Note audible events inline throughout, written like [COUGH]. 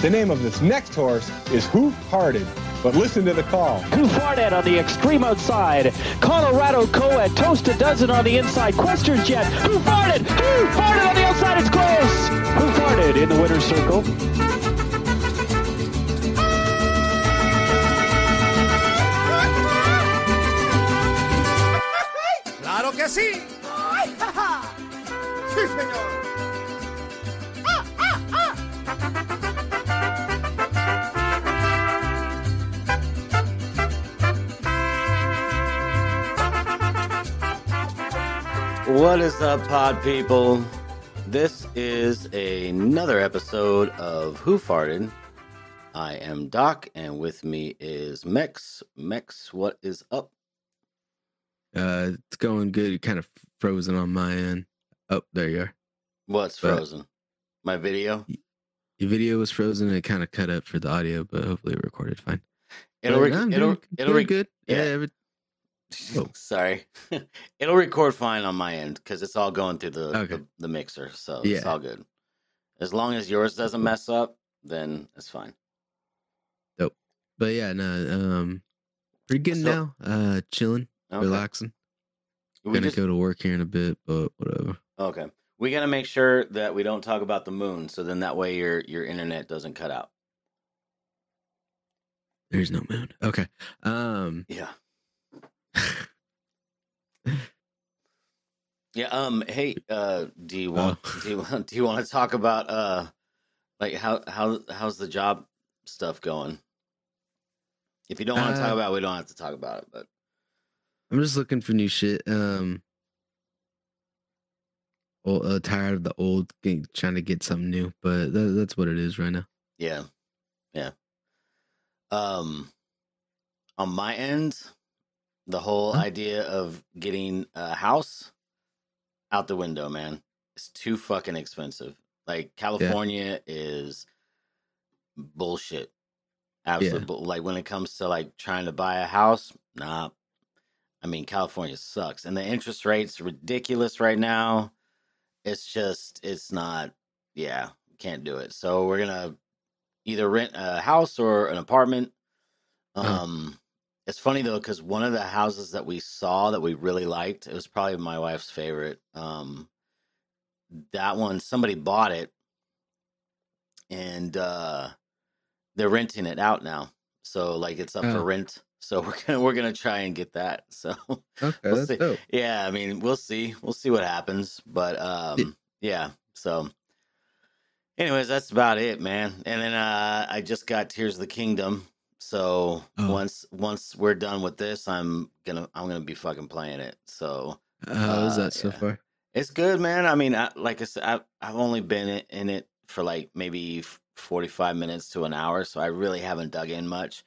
The name of this next horse is Hoof Hearted. But listen to the call. Who farted on the extreme outside? Colorado Co-ed, toast a dozen on the inside. Questions Jet. Who farted? Who farted on the outside? It's close. Who farted in the winner's circle? ¡Claro que sí! ¡Sí, señor! What is up, pod people? This is another episode of Who Farted. I am Doc, and with me is Mex. Mex, what is up? Uh, it's going good. You're kind of frozen on my end. Oh, there you are. What's But- frozen? My video? Your video was frozen. and It kind of cut up for the audio, but hopefully it recorded fine. It'll, rec- it'll, doing- it'll, doing rec- good. Yeah, yeah. every-. [LAUGHS] sorry. [LAUGHS] it'll record fine on my end because it's all going through the, Okay. the, the mixer, so it's all good. As long as yours doesn't mess up, then it's fine. Nope. But yeah, no, um, pretty good So- now. Uh, chilling, Okay. relaxing. We Gonna just- go to work here in a bit, but whatever. Okay. We got to make sure that we don't talk about the moon, so then that way your your internet doesn't cut out. There's no moon. Okay. Um, Yeah. Yeah. Um. Hey. Uh. Do you want? Oh. Do you want? Do you want to talk about? Uh. Like how how how's the job stuff going? If you don't want to talk Uh, about, it, we don't have to talk about it. But I'm just looking for new shit. Um, uh, tired of the old, trying to get something new, but that, that's what it is right now. yeah, yeah. Um. On my end, the whole Huh? idea of getting a house out the window, man. It's too fucking expensive. Like California is bullshit. Absolute Yeah. bull. Like when it comes to like trying to buy a house, nah. I mean, California sucks, and the interest rate's ridiculous right now. It's just, it's not. Yeah, can't do it. So we're gonna either rent a house or an apartment. Uh-huh. Um, it's funny though because one of the houses that we saw that we really liked, it was probably my wife's favorite. Um, that one somebody bought it, and uh, they're renting it out now. So like it's up for Oh. rent. So [LAUGHS] we're gonna we're gonna try and get that. So [LAUGHS] Okay, We'll that's see. dope. yeah, I mean we'll see we'll see what happens. But um, yeah. So, anyways, that's about it, man. And then uh, I just got Tears of the Kingdom. So Oh. once once we're done with this, I'm gonna I'm gonna be fucking playing it. So How is Uh, that so yeah. far? it's good, man. I mean, I, like I said, I've, I've only been in- it for like maybe 45 minutes to an hour, so I really haven't dug in much.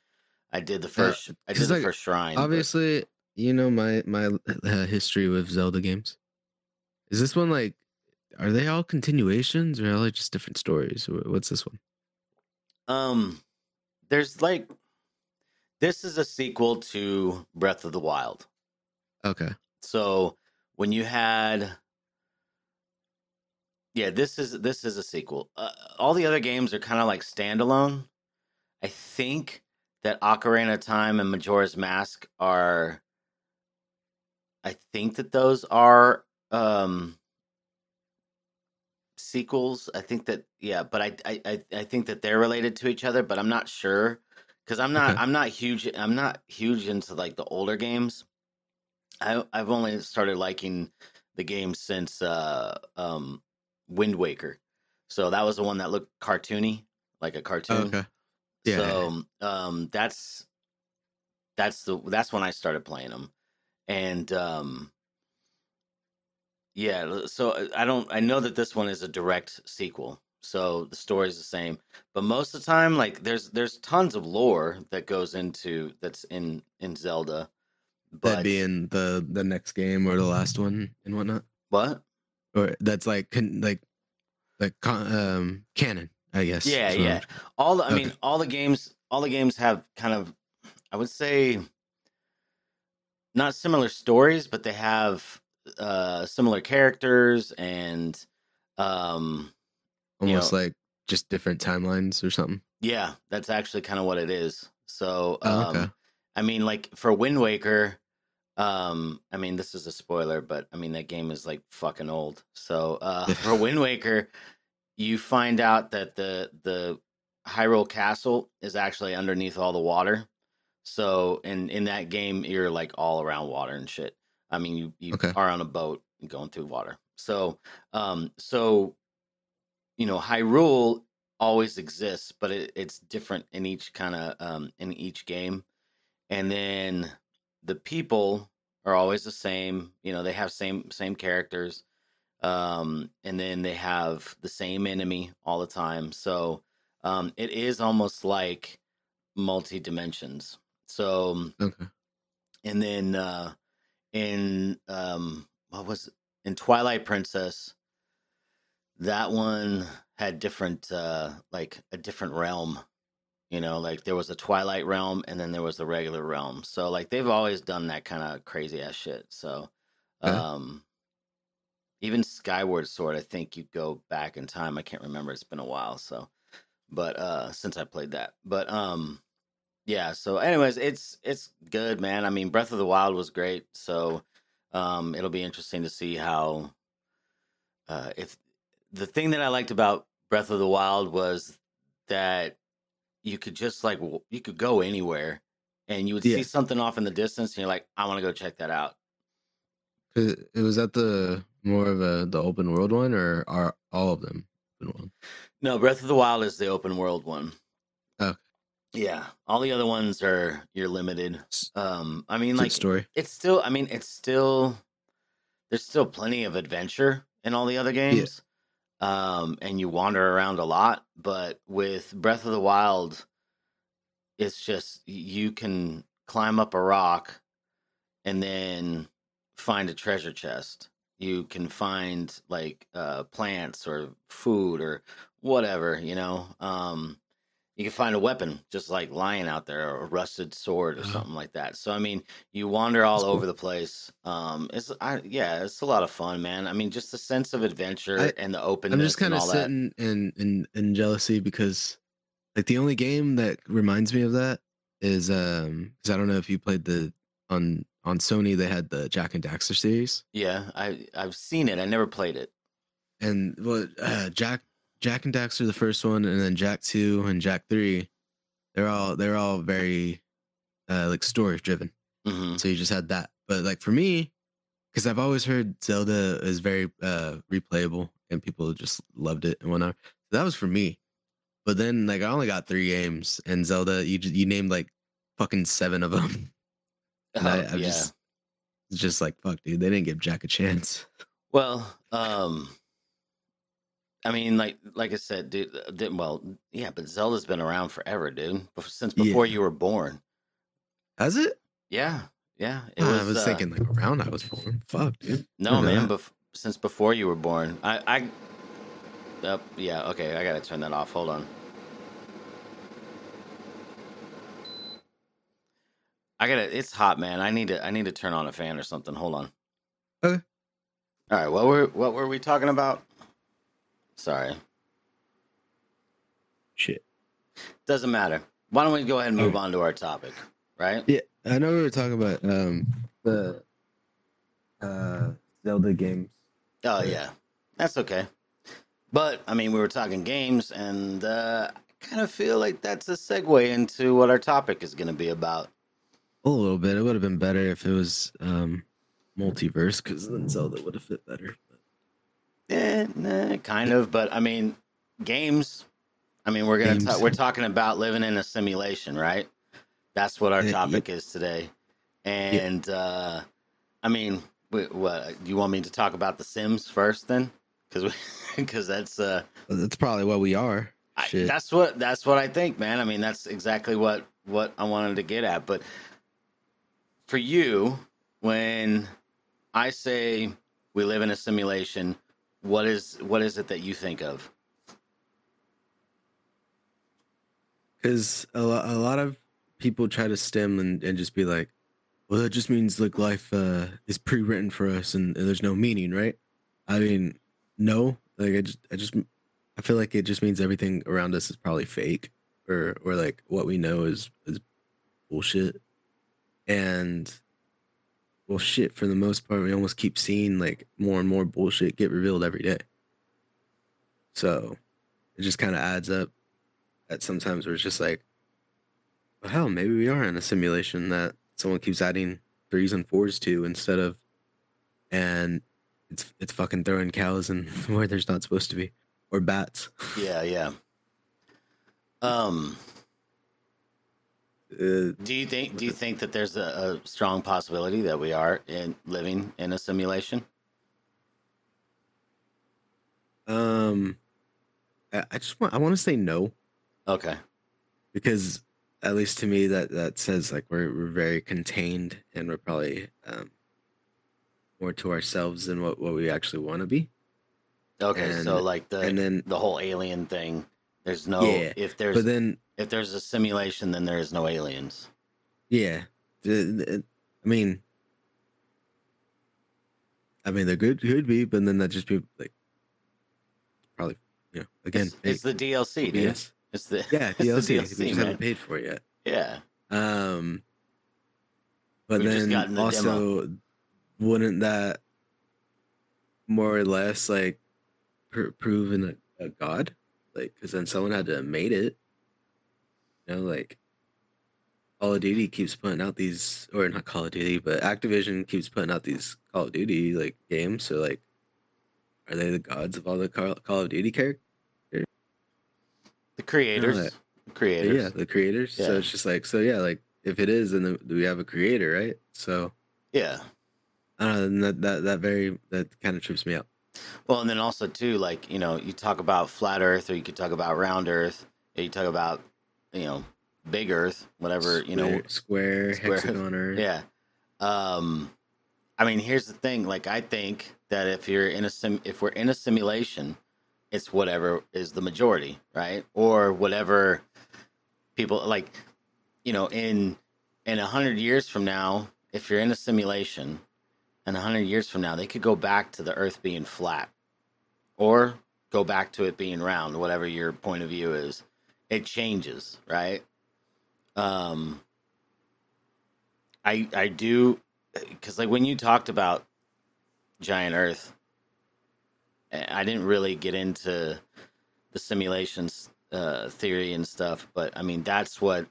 I did the first, I did the like, first shrine. but- Obviously, you know my my uh, history with Zelda games. Is this one like? Are they all continuations or are they just different stories? What's this one? Um, there's like, this is a sequel to Breath of the Wild. Okay. So when you had, yeah, this is this is a sequel. Uh, all the other games are kind of like standalone. I think that Ocarina of Time and Majora's Mask are. I think that those are um sequels. I think that yeah, but I I I, I think that they're related to each other, but I'm not sure because I'm not Okay. I'm not huge I'm not huge into like the older games. I I've only started liking the game since uh um Wind Waker. So that was the one that looked cartoony, like a cartoon. Okay. Yeah. So um that's that's the that's when I started playing them. And um yeah, so I don't I know that this one is a direct sequel. So the story's the same. But most of the time like there's there's tons of lore that goes into that's in in Zelda. But that being the the next game or the last one and whatnot, what? or that's like con- like like con- um canon, I guess. Yeah, yeah. I'm- All the, I mean, all the games, all the games have kind of, I would say, not similar stories, but they have uh similar characters and, um, you Almost know- like just different timelines or something? Yeah, that's actually kind of what it is. So, Oh, um, okay. I mean, like for Wind Waker, um, I mean, this is a spoiler, but I mean that game is like fucking old. So, uh, [LAUGHS] for Wind Waker, you find out that the the Hyrule Castle is actually underneath all the water. So, in in that game, you're like all around water and shit. I mean, you you Okay. are on a boat and going through water. So, um, so you know, Hyrule always exists, but it, it's different in each kind of um, in each game. And then the people are always the same. You know, they have same same characters, um, and then they have the same enemy all the time. So um, it is almost like multi dimensions. So Okay. and then uh in um what was it? in Twilight Princess that one had different uh like a different realm you know like there was a twilight realm and then there was the regular realm. So like they've always done that kind of crazy ass shit. So Okay. um even skyward sword i think you go back in time i can't remember it's been a while so but uh since i played that. But um yeah so anyways it's it's good man. I mean breath of the wild was great so um it'll be interesting to see how uh if the thing that i liked about breath of the wild was that you could just like you could go anywhere and you would Yeah. see something off in the distance and you're like i want to go check that out. It was that the more of a the open world one, or are all of them open world? no breath of the wild is the open world one Okay. yeah all the other ones are you're limited um i mean like story. it's still i mean it's still there's still plenty of adventure in all the other games um and you wander around a lot but with breath of the wild it's just you can climb up a rock and then find a treasure chest. You can find like uh plants or food or whatever you know? Um you can find a weapon just like lying out there or a rusted sword or Oh. something like that. So i mean you wander all cool. over the place um it's I, yeah it's a lot of fun man. I mean just the sense of adventure I- and the openness I'm just kind and of that. sitting in, in in jealousy because like the only game that reminds me of that is um because I don't know if you played the on on Sony they had the Jak and Daxter series. Yeah i i've seen it i never played it. And well uh, Jack Jak and Daxter the first one and then Jak two and Jak three they're all they're all very uh like story driven hmm so you just had that but like for me because I've always heard Zelda is very uh replayable and people just loved it and whatnot. So that was for me. But then like I only got three games and Zelda you you named like fucking seven of them. [LAUGHS] And I, I'm yeah just just like fuck, dude. They didn't give Jack a chance. Well, um, I mean, like like I said, dude. uh, th- Well, yeah, but Zelda's been around forever, dude. bef- Since before Yeah. you were born. Has it? Yeah, yeah. It was, I was uh, thinking like around I was born. Fuck, dude. No, man. that? Bef- since before you were born, I, I. Uh, yeah. Okay, I gotta turn that off. Hold on. I gotta. It's hot, man. I need to. I need to turn on a fan or something. Hold on. Okay. All right. What were What were we talking about? Sorry. Shit. Doesn't matter. Why don't we go ahead and move Okay. on to our topic, right? Yeah, I know we were talking about um the uh Zelda games. Oh yeah, that's okay. But I mean, we were talking games, and uh, I kind of feel like that's a segue into what our topic is going to be about. A little bit. It would have been better if it was um multiverse because then Zelda would have fit better. Eh, nah, kind of, but I mean, games. I mean, we're gonna Games. ta- we're talking about living in a simulation, right? That's what our Uh, topic is today. And uh, I mean, wh- what do you want me to talk about the Sims first, then? Because because [LAUGHS] that's uh, That's probably what we are. I, Shit. that's what that's what I think, man. I mean, that's exactly what what I wanted to get at. But for you, when I say we live in a simulation, what is what is it that you think of? Because a, lo- a lot of people try to stem and, and just be like, well, that just means like life uh, is pre-written for us and, and there's no meaning, right? I mean, no. Like I just, I just, I feel like it just means everything around us is probably fake, or or like what we know is is bullshit. And well, shit. For the most part, we almost keep seeing like more and more bullshit get revealed every day. So it just kind of adds up. At sometimes where it's just like, well, hell, maybe we are in a simulation that someone keeps adding threes and fours to instead of, and it's it's fucking throwing cows and [LAUGHS] where there's not supposed to be or bats. Yeah, yeah. [LAUGHS] Um, Uh, do you think do you think that there's a, a strong possibility that we are in living in a simulation? um, I, I just want I want to say no Okay. because at least to me that that says like we're we're very contained and we're probably um more to ourselves than what what we actually want to be. Okay, so like the and then- the whole alien thing. There's no Yeah, if there's But then if there's a simulation, then there is no aliens. yeah, I mean, I mean there could could be, but then that just be like probably you know again it's, it's the DLC, dude. yes It's the yeah [LAUGHS] it's the DLC. we just man. haven't paid for it yet. Yeah. Um, but We've then the also, wouldn't that more or less like pr- prove in a, a god? Like, because then someone had to have made it. You know, like Call of Duty keeps putting out these, or not Call of Duty, but Activision keeps putting out these Call of Duty like games. So, like, are they the gods of all the Call, Call of Duty characters? The creators. that- The creators. Yeah, the creators. So it's just like, so yeah, like if it is, then the, we have a creator, right? So. Yeah. I don't know. and That that that very that kind of trips me out. Well, and then also too, like you know, you talk about flat Earth, or you could talk about round Earth. or You talk about you know big Earth, whatever you know. square, square, hexagon, [LAUGHS] or Yeah. Um, I mean, here's the thing. Like, I think that if you're in a sim, if we're in a simulation, it's whatever is the majority, right? Or whatever people like. You know, in in a hundred years from now, if you're in a simulation, and a hundred years from now, they could go back to the Earth being flat, or go back to it being round, whatever your point of view is. It changes, right? Um, I I do because like when you talked about giant Earth, I I didn't really get into the simulations uh, theory and stuff, but I mean that's what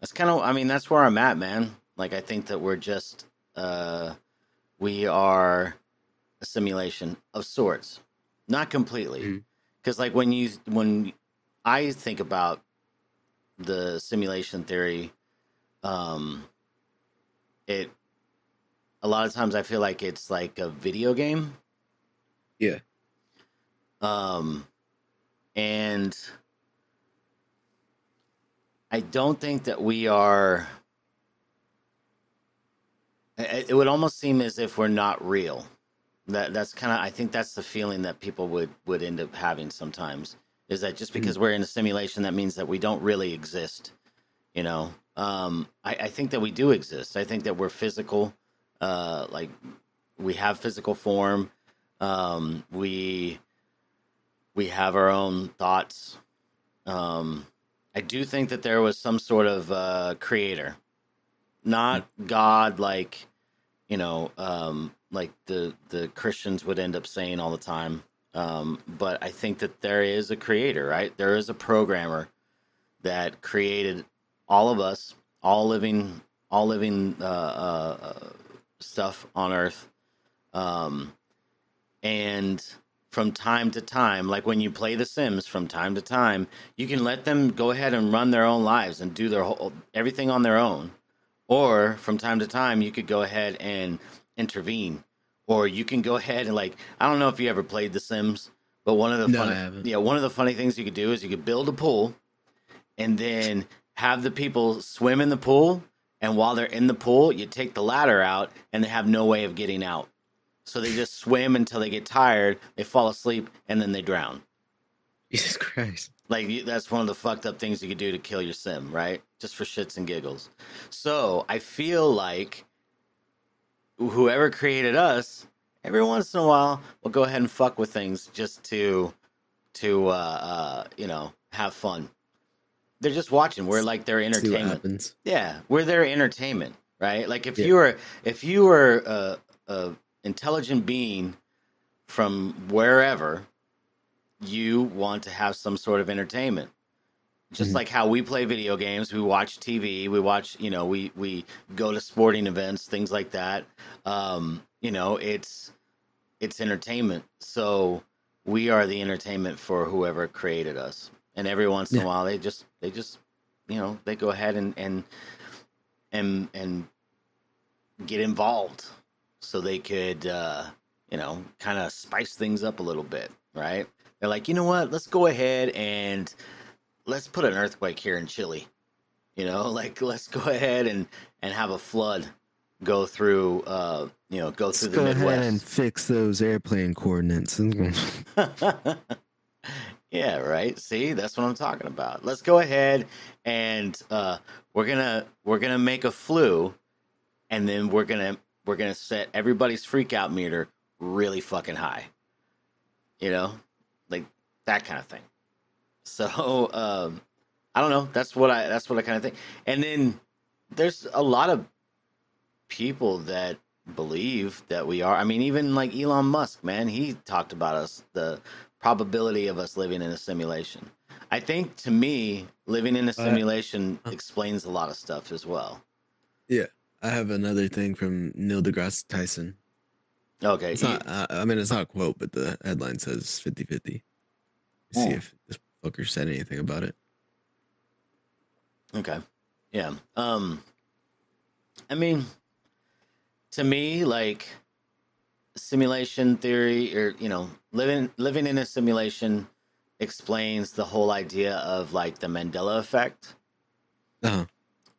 that's kind of I mean that's where I'm at, man. Like I think that we're just uh, we are a simulation of sorts, not completely, Mhm. because like when you when I think about the simulation theory, um, it a lot of times I feel like it's like a video game. Yeah. Um, and I don't think that we are. It it would almost seem as if we're not real. That that's kind of. I think that's the feeling that people would would end up having sometimes. Is that just because we're in a simulation, that means that we don't really exist? You know, um, I, I think that we do exist. I think that we're physical. Uh, like we have physical form. Um, we we have our own thoughts. Um, I do think that there was some sort of uh, creator, not God, like you know, um, like the the Christians would end up saying all the time. Um, but I think that there is a creator, right? There is a programmer that created all of us, all living, all living uh, uh, uh, stuff on Earth. Um, and from time to time, like when you play The Sims, from time to time, you can let them go ahead and run their own lives and do their whole everything on their own. Or from time to time, you could go ahead and intervene. Or you can go ahead and like I don't know if you ever played The Sims, but one of the No, funny, yeah one of the funny things you could do is you could build a pool, and then have the people swim in the pool. And while they're in the pool, you take the ladder out, and they have no way of getting out. So they just swim until they get tired, they fall asleep, and then they drown. Jesus Christ. Like you- that's one of the fucked up things you could do to kill your sim, right? Just for shits and giggles. So I feel like whoever created us, every once in a while, will go ahead and fuck with things just to to uh, uh, you know have fun. They're just watching. We're like their entertainment. Yeah, we're their entertainment, right? Like if Yeah. you were if you were a, a intelligent being from wherever, you want to have some sort of entertainment. Just Mhm. like how we play video games, we watch TV, we watch, you know, we we go to sporting events, things like that. Um, you know, it's it's entertainment. So we are the entertainment for whoever created us. And every once in Yeah. a while they just they just you know, they go ahead and and and and get involved so they could uh you know, kind of spice things up a little bit, right? They're like, "You know what? Let's go ahead and let's put an earthquake here in Chile." You know, [LAUGHS] like let's go ahead and and have a flood go through uh, you know, go Let's through the go ahead and fix those airplane coordinates. [LAUGHS] yeah, right. See, that's what I'm talking about. Let's go ahead and uh, we're gonna we're gonna make a flu, and then we're gonna we're gonna set everybody's freak out meter really fucking high. You know, that kind of thing. So [LAUGHS] um, I don't know. That's what I that's what I kind of think. And then there's a lot of people that believe that we are. I mean, even like Elon Musk, man, he talked about us the probability of us living in a simulation. I think to me, living in a simulation [LAUGHS] explains a lot of stuff as well. yeah, I have another thing from Neil deGrasse Tyson. Okay, It's not. Uh, I mean, it's not a quote, but the headline says 50-50. See Hmm. if this fucker said anything about it. Okay. Yeah. Um I mean to me like simulation theory or you know living living in a simulation explains the whole idea of like the Mandela effect Uh-huh.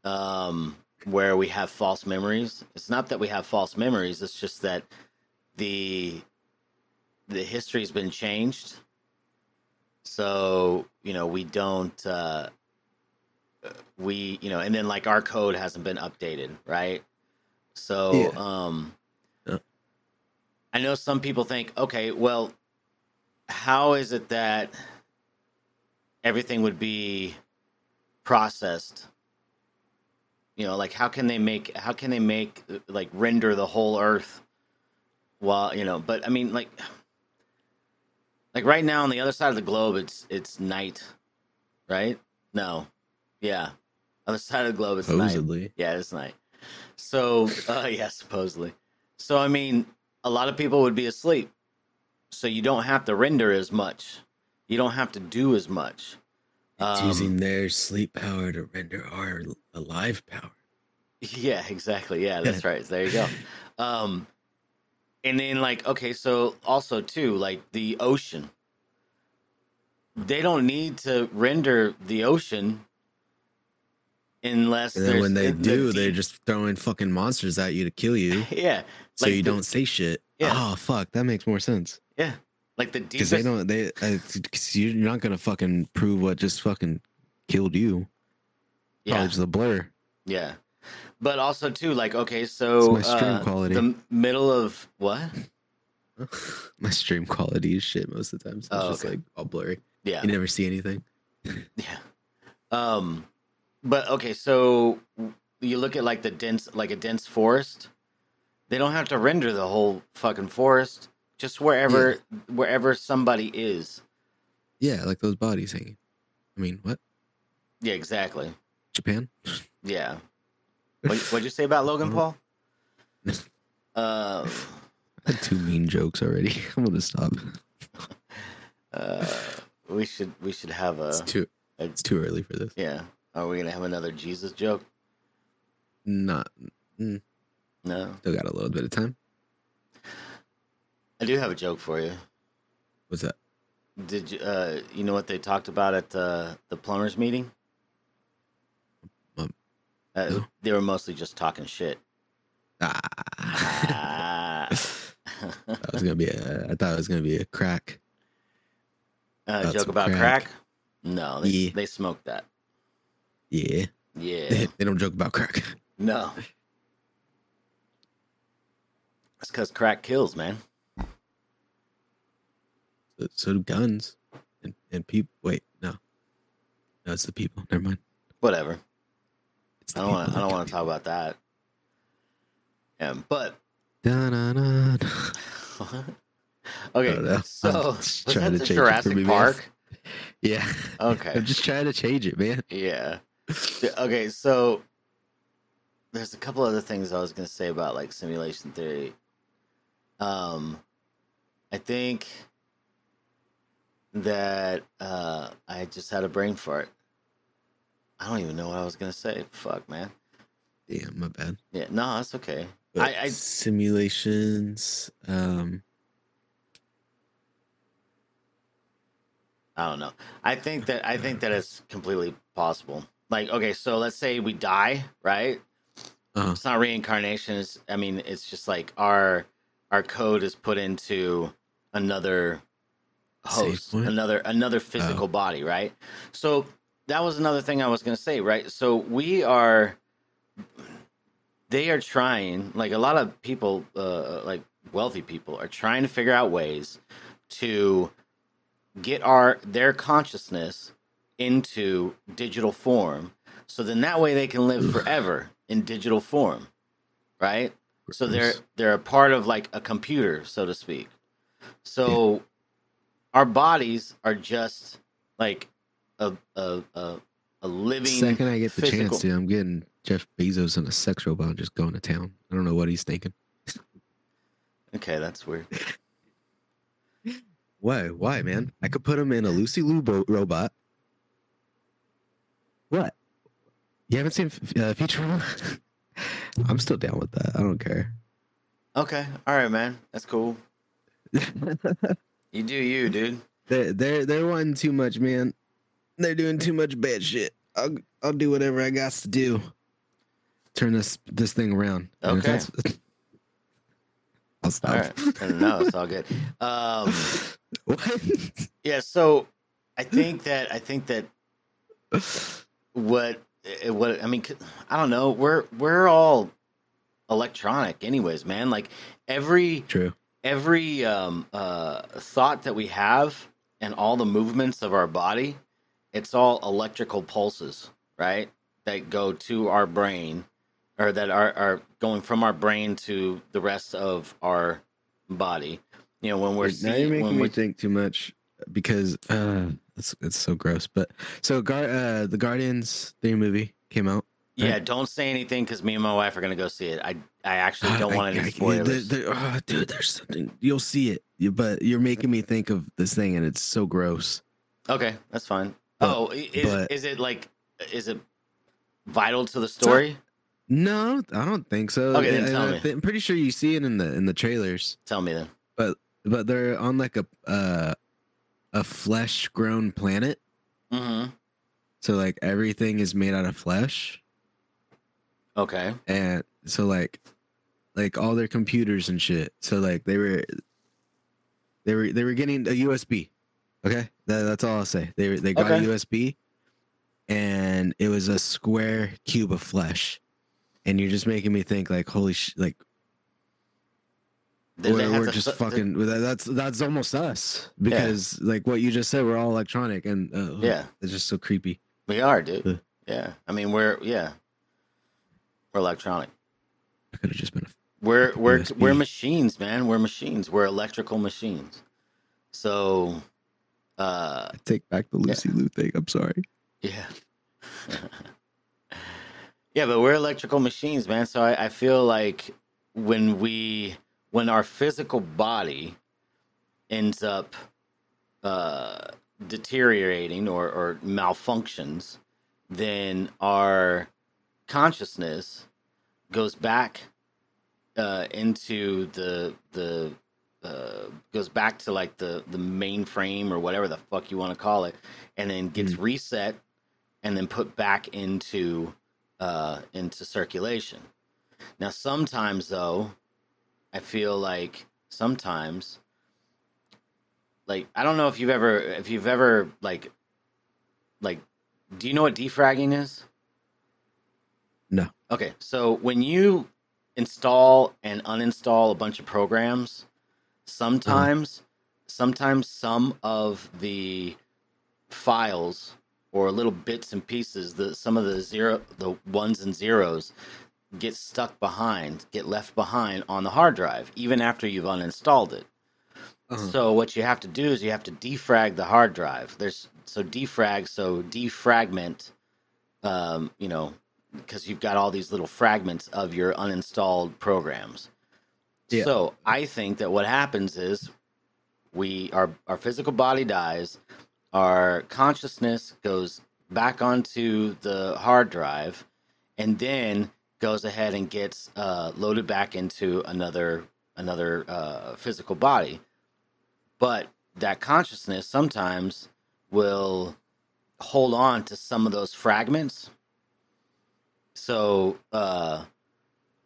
um where we have false memories. It's not that we have false memories, it's just that the the history's been changed. So, you know, we don't uh we you know and then like our code hasn't been updated right so Yeah. um Yeah. i know some people think okay well how is it that everything would be processed you know like how can they make how can they make like render the whole earth while you know but i mean like like right now on the other side of the globe it's it's night right no yeah other [LAUGHS] side of the globe it's night supposedly. yeah, it's night. So, [LAUGHS] uh, yeah, supposedly. So, I mean, a lot of people would be asleep. So you don't have to render as much. You don't have to do as much. It's Um, using their sleep power to render our alive power. [LAUGHS] Yeah, exactly. Yeah, that's right. There you go. Um, and then like, okay, so also too, like the ocean. They don't need to render the ocean unless And then there's when they in the do, they're deep- just throwing fucking monsters at you to kill you, [LAUGHS] yeah, so like you the- don't say shit. Yeah. Oh fuck, that makes more sense. yeah, like the Because deepest. they don't. They uh, 'cause you're not gonna fucking prove what just fucking killed you. yeah, just a blur. Yeah. But also too, like, okay, so It's my stream uh, quality. the middle of what? [LAUGHS] My stream quality is shit most of the time. So it's Oh, just okay. like all blurry. Yeah. You never see anything. [LAUGHS] Yeah. Um but okay, so you look at like the dense like a dense forest. They don't have to render the whole fucking forest. Just wherever wherever somebody is. Yeah, like those bodies hanging. I mean, what? Yeah, exactly. Japan? Yeah. What, what'd you say about Logan Paul? [LAUGHS] Uh, two mean jokes already. [LAUGHS] I'm gonna stop. uh, we should we should have a, It's too. a It's too early for this. yeah. Are we gonna have another Jesus joke? Not. No. Still got a little bit of time. I do have a joke for you. What's that? Did you uh you know what they talked about at the the plumbers meeting? Uh, no. They were mostly just talking shit. Ah. Ah. that was gonna be a. I thought it was gonna be a crack. uh, joke about crack? crack. No, they, Yeah. they smoked that. Yeah. Yeah, they don't joke about crack. [LAUGHS] no. That's because crack kills, man. So, so do guns. and, and people. Wait, no, no, it's the people. Never mind. Whatever. I don't want. I don't want to talk about that. Yeah, but [LAUGHS] okay. I don't know. So I'm [LAUGHS] was just that trying to the change it for Jurassic me, man. Park? [LAUGHS] Yeah. Okay. I'm just trying to change it, man. Yeah. Okay, so there's a couple other things I was gonna say about like simulation theory. Um, I think that uh, I just had a brain fart. I don't even know what I was gonna say. Fuck, man. Damn, my bad. Yeah, no, that's okay. But I- I- simulations. Um, I don't know. I think that I think that it's completely possible. Like, okay, so let's say we die, right? uh, it's not reincarnation it's, i mean it's just like our our code is put into another host another another physical body right so that was another thing i was going to say right? So we are they are trying like a lot of people uh like wealthy people are trying to figure out ways to get our their consciousness into digital form so then that way they can live forever in digital form right? So they're they're a part of like a computer so to speak. So our bodies are just like a a a, a living second I get the physical- chance to, I'm getting Jeff Bezos in a sex robot and just going to town. I don't know what he's thinking. okay that's weird [LAUGHS] Why? Why, man? I could put him in a Lucy Liu bo- robot. What? You haven't seen uh, Futurama? [LAUGHS] I'm still down with that. I don't care. okay all right man that's cool [LAUGHS] you do you dude they're they're they're wanting too much, man. They're doing too much bad shit. I'll I'll do whatever I got to do. Turn this this thing around. Okay. [LAUGHS] I'll stop. all right no it's all good um [LAUGHS] what? yeah so i think that i think that what eh, what I mean I don't know we're we're all electronic anyways man like every True. every um uh thought that we have and all the movements of our body it's all electrical pulses right that go to our brain or that are are going from our brain to the rest of our body you know when we're now seeing you're making when me we think too much because uh, it's it's so gross. But so Gar uh, the Guardians three movie came out. Yeah, don't say anything because me and my wife are gonna go see it. I I actually don't Uh, want any spoilers. there- there- oh, dude, there's something you'll see it, but you're making me think of this thing, and it's so gross. Okay, that's fine. But- oh, i- is but- is it like is it vital to the story? No, I don't think so. Okay, then And tell I me. thi- I'm pretty sure you see it in the in the trailers, Tell me then. but but they're on like a uh, a flesh grown planet, Mm-hmm. so like everything is made out of flesh. Okay. and so like like all their computers and shit so like they were they were they were getting a usb okay that, that's all i'll say they they got Okay. a usb and it was a square cube of flesh and you're just making me think like holy sh like they we're, we're to just fucking that- that's that's almost us because like what you just said we're all electronic and uh, Yeah, it's just so creepy we are, dude. Uh. Yeah, I mean we're yeah, we're electronic. i could have just been a We're we're USB. we're machines, man. We're machines. We're electrical machines. So, uh, I take back the Lucy Liu thing i'm sorry Yeah. [LAUGHS] yeah, but we're electrical machines, man. So I, I feel like when we when our physical body ends up uh deteriorating or, or malfunctions, then our consciousness goes back uh into the the uh, goes back to like the the mainframe or whatever the fuck you want to call it, and then gets reset and then put back into uh, into circulation. Now, sometimes though, I feel like sometimes, like I don't know if you've ever if you've ever like like, do you know what defragging is? No. Okay, so when you install and uninstall a bunch of programs, sometimes sometimes some of the files or little bits and pieces, the some of the zero, the ones and zeros, get stuck behind, get left behind on the hard drive, even after you've uninstalled it. Uh-huh. So what you have to do is you have to defrag the hard drive. There's so defrag, so defragment, um, you know, because you've got all these little fragments of your uninstalled programs. Yeah. So I think that what happens is we our our physical body dies, our consciousness goes back onto the hard drive, and then goes ahead and gets uh, loaded back into another another uh, physical body. But that consciousness sometimes will hold on to some of those fragments. So uh,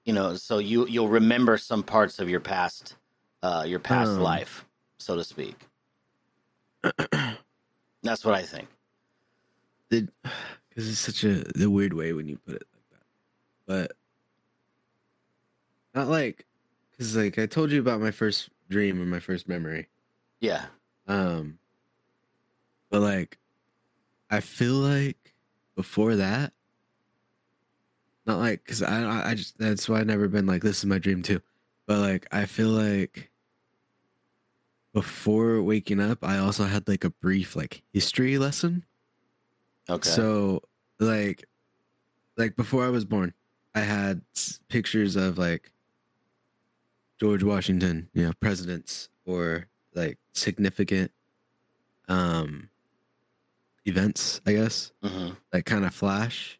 you know, so you you'll remember some parts of your past uh, your past Oh. life, so to speak. That's what I think. because it's such a the weird way when you put it like that, but not like because like I told you about my first dream and my first memory, Yeah. um, but like I feel like before that, not like because I I just that's why I've never been like this is my dream too, but like I feel like before waking up, I also had like a brief like history lesson. Okay. So, like, like before I was born, I had pictures of like George Washington, you know, presidents or like significant um events, I guess, hmm like kind of flash.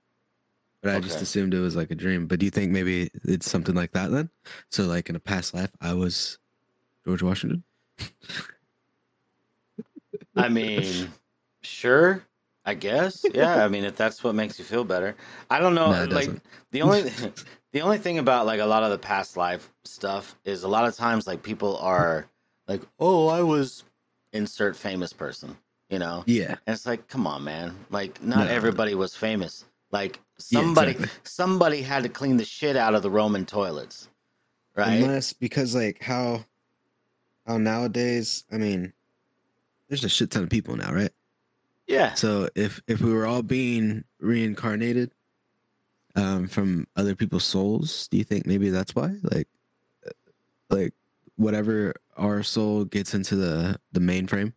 But I just assumed it was like a dream. But do you think maybe it's something like that then? So, like in a past life, I was George Washington. I mean, sure. I guess. Yeah. I mean, if that's what makes you feel better. I don't know. No, like doesn't. the only [LAUGHS] the only thing about like a lot of the past life stuff is a lot of times like people are like, "Oh, I was insert famous person," you know. yeah, And it's like, come on, man. Like, not No. everybody was famous. Like, Yeah, somebody, exactly. somebody had to clean the shit out of the Roman toilets, right? Unless because like how how nowadays, I mean, there's a shit ton of people now, right? yeah, So if if we were all being reincarnated um from other people's souls, do you think maybe that's why? Like uh, like whatever our soul gets into the the mainframe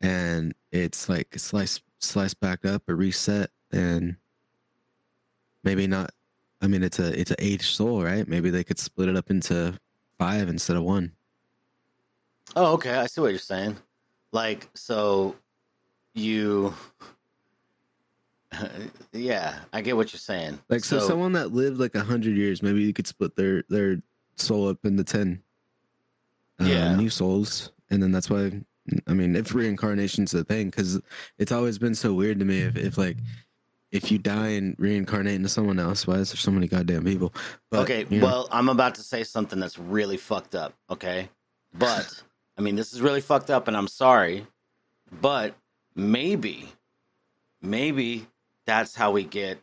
and it's like sliced sliced back up or reset and maybe not I mean it's a it's an aged soul, right? Maybe they could split it up into five instead of one. Oh, okay. I see what you're saying. Like, so you, [LAUGHS] yeah, I get what you're saying. Like so, someone that lived like a hundred years, maybe you could split their their soul up into ten. uh, Yeah. new souls, and then that's why. I mean, if reincarnation's a thing, because it's always been so weird to me. If, if like, if you die and reincarnate into someone else, why is there so many goddamn people? But, okay, you know, well, I'm about to say something that's really fucked up. Okay, but I mean, this is really fucked up, and I'm sorry, but maybe, maybe that's how we get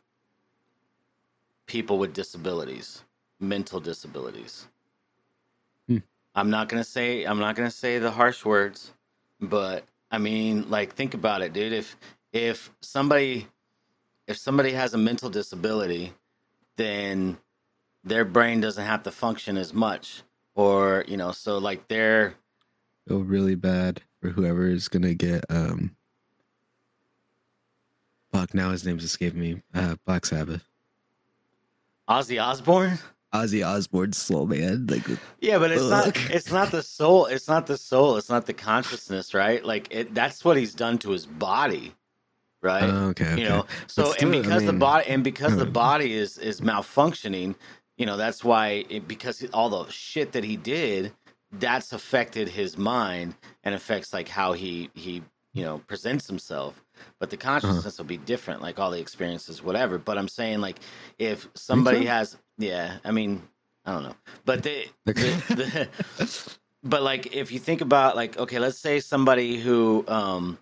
people with disabilities, mental disabilities. Hmm. I'm not gonna say I'm not gonna say the harsh words, but I mean, like, think about it, dude. If if somebody if somebody has a mental disability, then their brain doesn't have to function as much, or you know, so like they're feel really bad for whoever is gonna get um. Fuck! Now his name's escaping me. Uh, Black Sabbath. Ozzy Osbourne. Ozzy Osbourne's slow man. Like, Yeah, but it's not. Ugh. It's not the soul. It's not the soul. It's not the consciousness, right? Like it. That's what he's done to his body, right? oh, okay, okay. you know so But still, and I because the mean, body and because the uh, body is is malfunctioning you know that's why it, because all the shit that he did that's affected his mind and affects like how he he you know presents himself but the Uh-huh. consciousness will be different like all the experiences whatever but i'm saying like if somebody so? has yeah i mean i don't know but they the, [LAUGHS] the but like if you think about like okay let's say somebody who um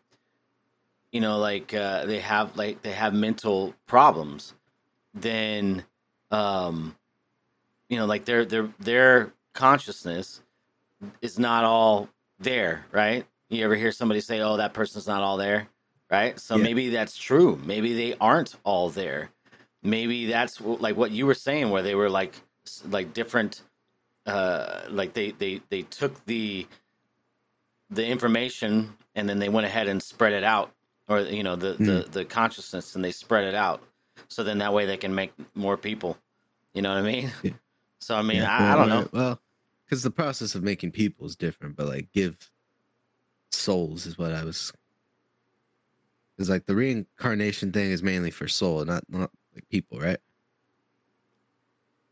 you know like uh they have like they have mental problems then um you know like their their their consciousness is not all there right you ever hear somebody say oh that person's not all there right? So Yeah. maybe that's true. Maybe they aren't all there. Maybe that's like what you were saying, where they were like like different, uh, like they they they took the the information and then they went ahead and spread it out, or you know the the hmm. the consciousness and they spread it out. So then that way they can make more people. You know what I mean? Yeah. [LAUGHS] So I mean, Yeah, I, I well, don't know. right, Well, because the process of making people is different, but like give souls is what I was. Because like the reincarnation thing is mainly for soul, not not like people, right?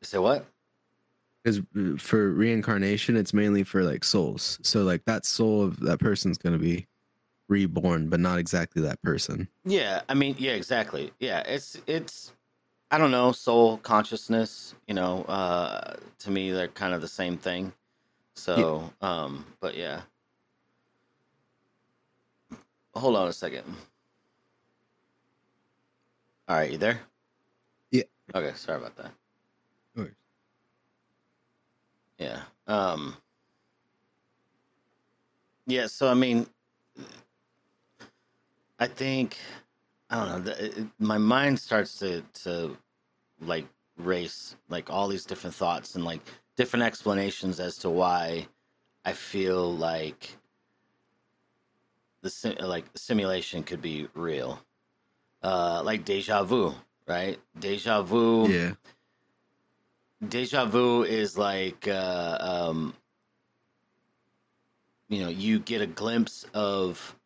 Say what? Because uh, for reincarnation, it's mainly for like souls. So like that soul of that person's gonna be reborn, but not exactly that person. Yeah, I mean, yeah, exactly. Yeah, it's it's I don't know, soul consciousness, you know, uh to me they're kind of the same thing. So, um but yeah. Hold on a second. All right, you there? Yeah. Okay, sorry about that. No worries. Yeah. Um Yeah, so I mean I think I don't know. The, it, my mind starts to to like race like all these different thoughts and like different explanations as to why I feel like the sim- like simulation could be real. Uh, like deja vu, right? Deja vu. Yeah. Deja vu is like uh, um, you know you get a glimpse of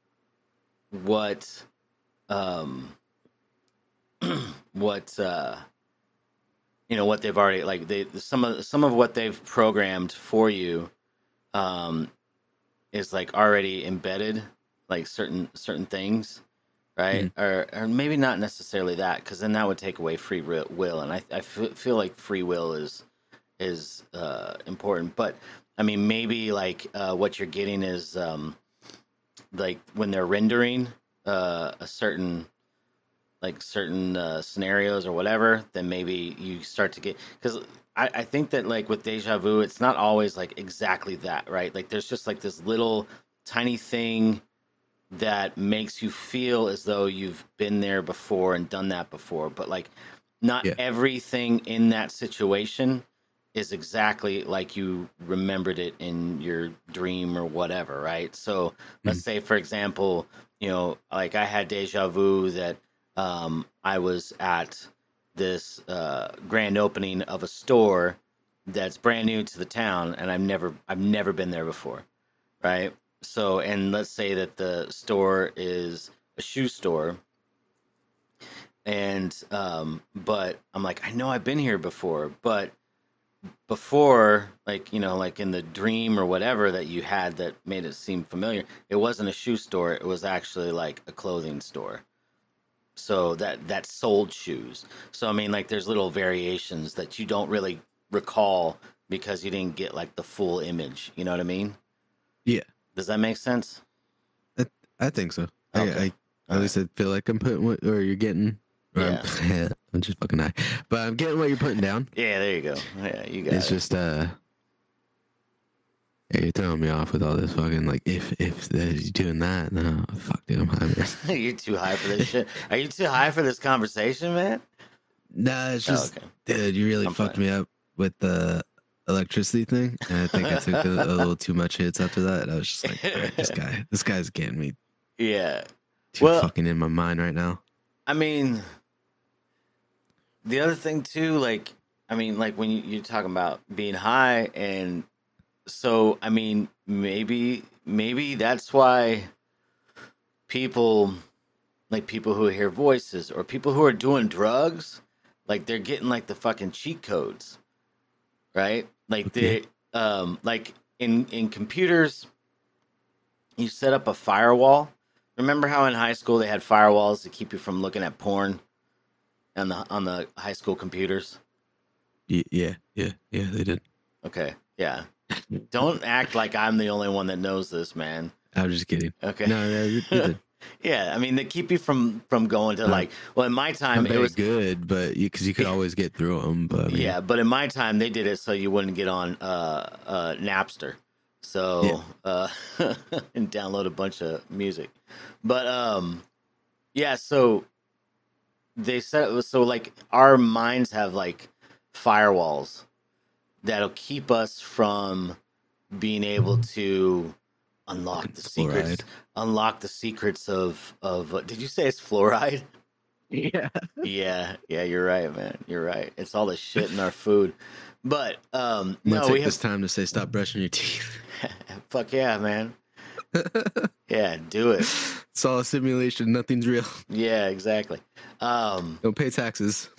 what um [CLEARS THROAT] what uh you know what they've already like they some of some of what they've programmed for you um is like already embedded like certain certain things right? Or or maybe not necessarily that because then that would take away free ri- will and i i f- feel like free will is is uh important. But i mean maybe like uh what you're getting is um like when they're rendering uh, a certain like certain uh, scenarios or whatever, then maybe you start to get because I, I think that like with deja vu, it's not always like exactly that, right? Like there's just like this little tiny thing that makes you feel as though you've been there before and done that before, but like not Yeah. everything in that situation is exactly like you remembered it in your dream or whatever, right? So let's say, for example, you know, like I had deja vu that um, I was at this uh, grand opening of a store that's brand new to the town, and I've never I've never been there before, right? So, and let's say that the store is a shoe store, and um, but I'm like, I know I've been here before, but before like you know like in the dream or whatever that you had that made it seem familiar it wasn't a shoe store it was actually like a clothing store so that that sold shoes so i mean like there's little variations that you don't really recall because you didn't get like the full image you know what i mean Yeah. does that make sense I I think so. Okay. I, I at least I feel like I'm putting what or you're getting. Or I'm, [LAUGHS] I'm just fucking high, but I'm getting what you're putting down. yeah there you go yeah you got It's it just uh, yeah, you're throwing me off with all this fucking like if if he's doing that. No, fuck, dude, I'm high. [LAUGHS] you're too high for this shit are you too high for this conversation man nah, it's Oh, just okay dude, you really I'm fucked fine. me up with the electricity thing, and I think I took a, a little too much hits after that. And I was just like, right, this [LAUGHS] guy, this guy's getting me yeah too Well- fucking in my mind right now. I mean, the other thing too, like, I mean, like when you, you're talking about being high, and so I mean, maybe, maybe that's why people, like people who hear voices or people who are doing drugs, like they're getting like the fucking cheat codes, right? Like they, um, like in in computers, you set up a firewall. Remember how in high school they had firewalls to keep you from looking at porn on the on the high school computers? Y- Yeah, yeah, yeah. They did. Okay, yeah. Don't act like I'm the only one that knows this, man. I was just kidding. Okay. No, you, you did. [LAUGHS] yeah, I mean they keep you from from going to like. Well, in my time I'm it was good, but you because you could [LAUGHS] always get through them. But I mean, yeah, but in my time they did it so you wouldn't get on uh, uh, Napster, so uh, [LAUGHS] and download a bunch of music. But um, Yeah, so they said it was so like our minds have like firewalls that'll keep us from being able to unlock the secrets Fluoride. unlock the secrets of of uh, did you say it's fluoride Yeah. [LAUGHS] yeah yeah you're right man you're right it's all the shit in our food but um I'm gonna no take we this have time to say stop brushing your teeth. [LAUGHS] fuck yeah man [LAUGHS] yeah do it it's all a simulation. Nothing's real. yeah exactly um Don't pay taxes.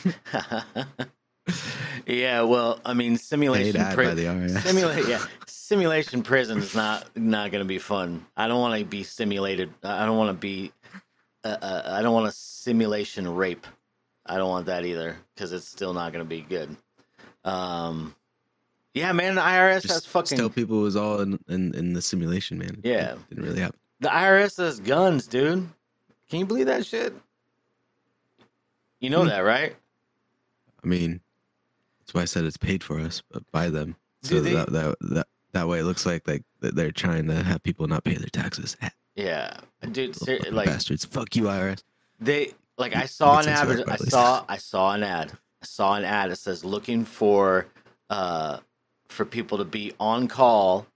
[LAUGHS] yeah, well, I mean, simulation pri- by the IRS. simula- yeah, [LAUGHS] simulation prison is not not going to be fun. I don't want to be simulated. I don't want to be. Uh, uh, I don't want a simulation rape. I don't want that either because it's still not going to be good. Um, yeah, man, the IRS has Just fucking tell people it was all in, in, in the simulation, man. It Yeah. didn't really happen. the IRS has guns, dude. Can you believe that shit? You know Hmm. that, right? I mean, that's why I said it's paid for us but by them. So they- that, that that that way it looks like like that they're trying to have people not pay their taxes. Yeah, dude. Little Ser- fucking like bastards. Fuck you, IRS. They like I saw an ad. I at least. saw I saw an ad. I saw an ad that says looking for uh for people to be on call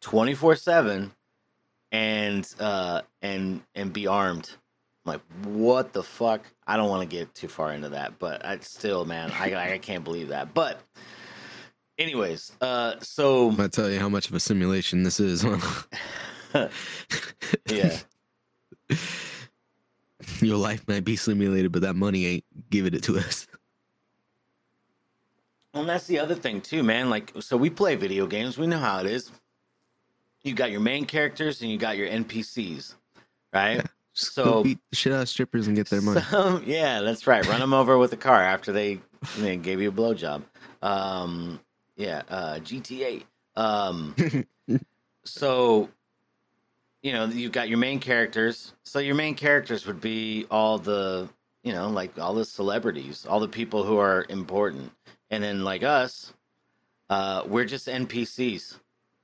twenty four seven and uh and and be armed. I'm like, what the fuck? I don't want to get too far into that, but I still, man, I I can't believe that. But anyways, uh so I'm gonna tell you how much of a simulation this is. [LAUGHS] [LAUGHS] yeah. Your life might be simulated, but that money ain't giving it to us. And that's the other thing too, man. Like, so we play video games. We know how it is. You got your main characters and you got your NPCs, right? Just So- beat the shit out of strippers and get their money. [LAUGHS] Yeah, that's right. Run them over with a car after they, they gave you a blowjob. Um, yeah, uh, GTA. Um, so, you know, you've got your main characters. So your main characters would be all the, you know, like all the celebrities, all the people who are important. And then like us, uh, we're just NPCs,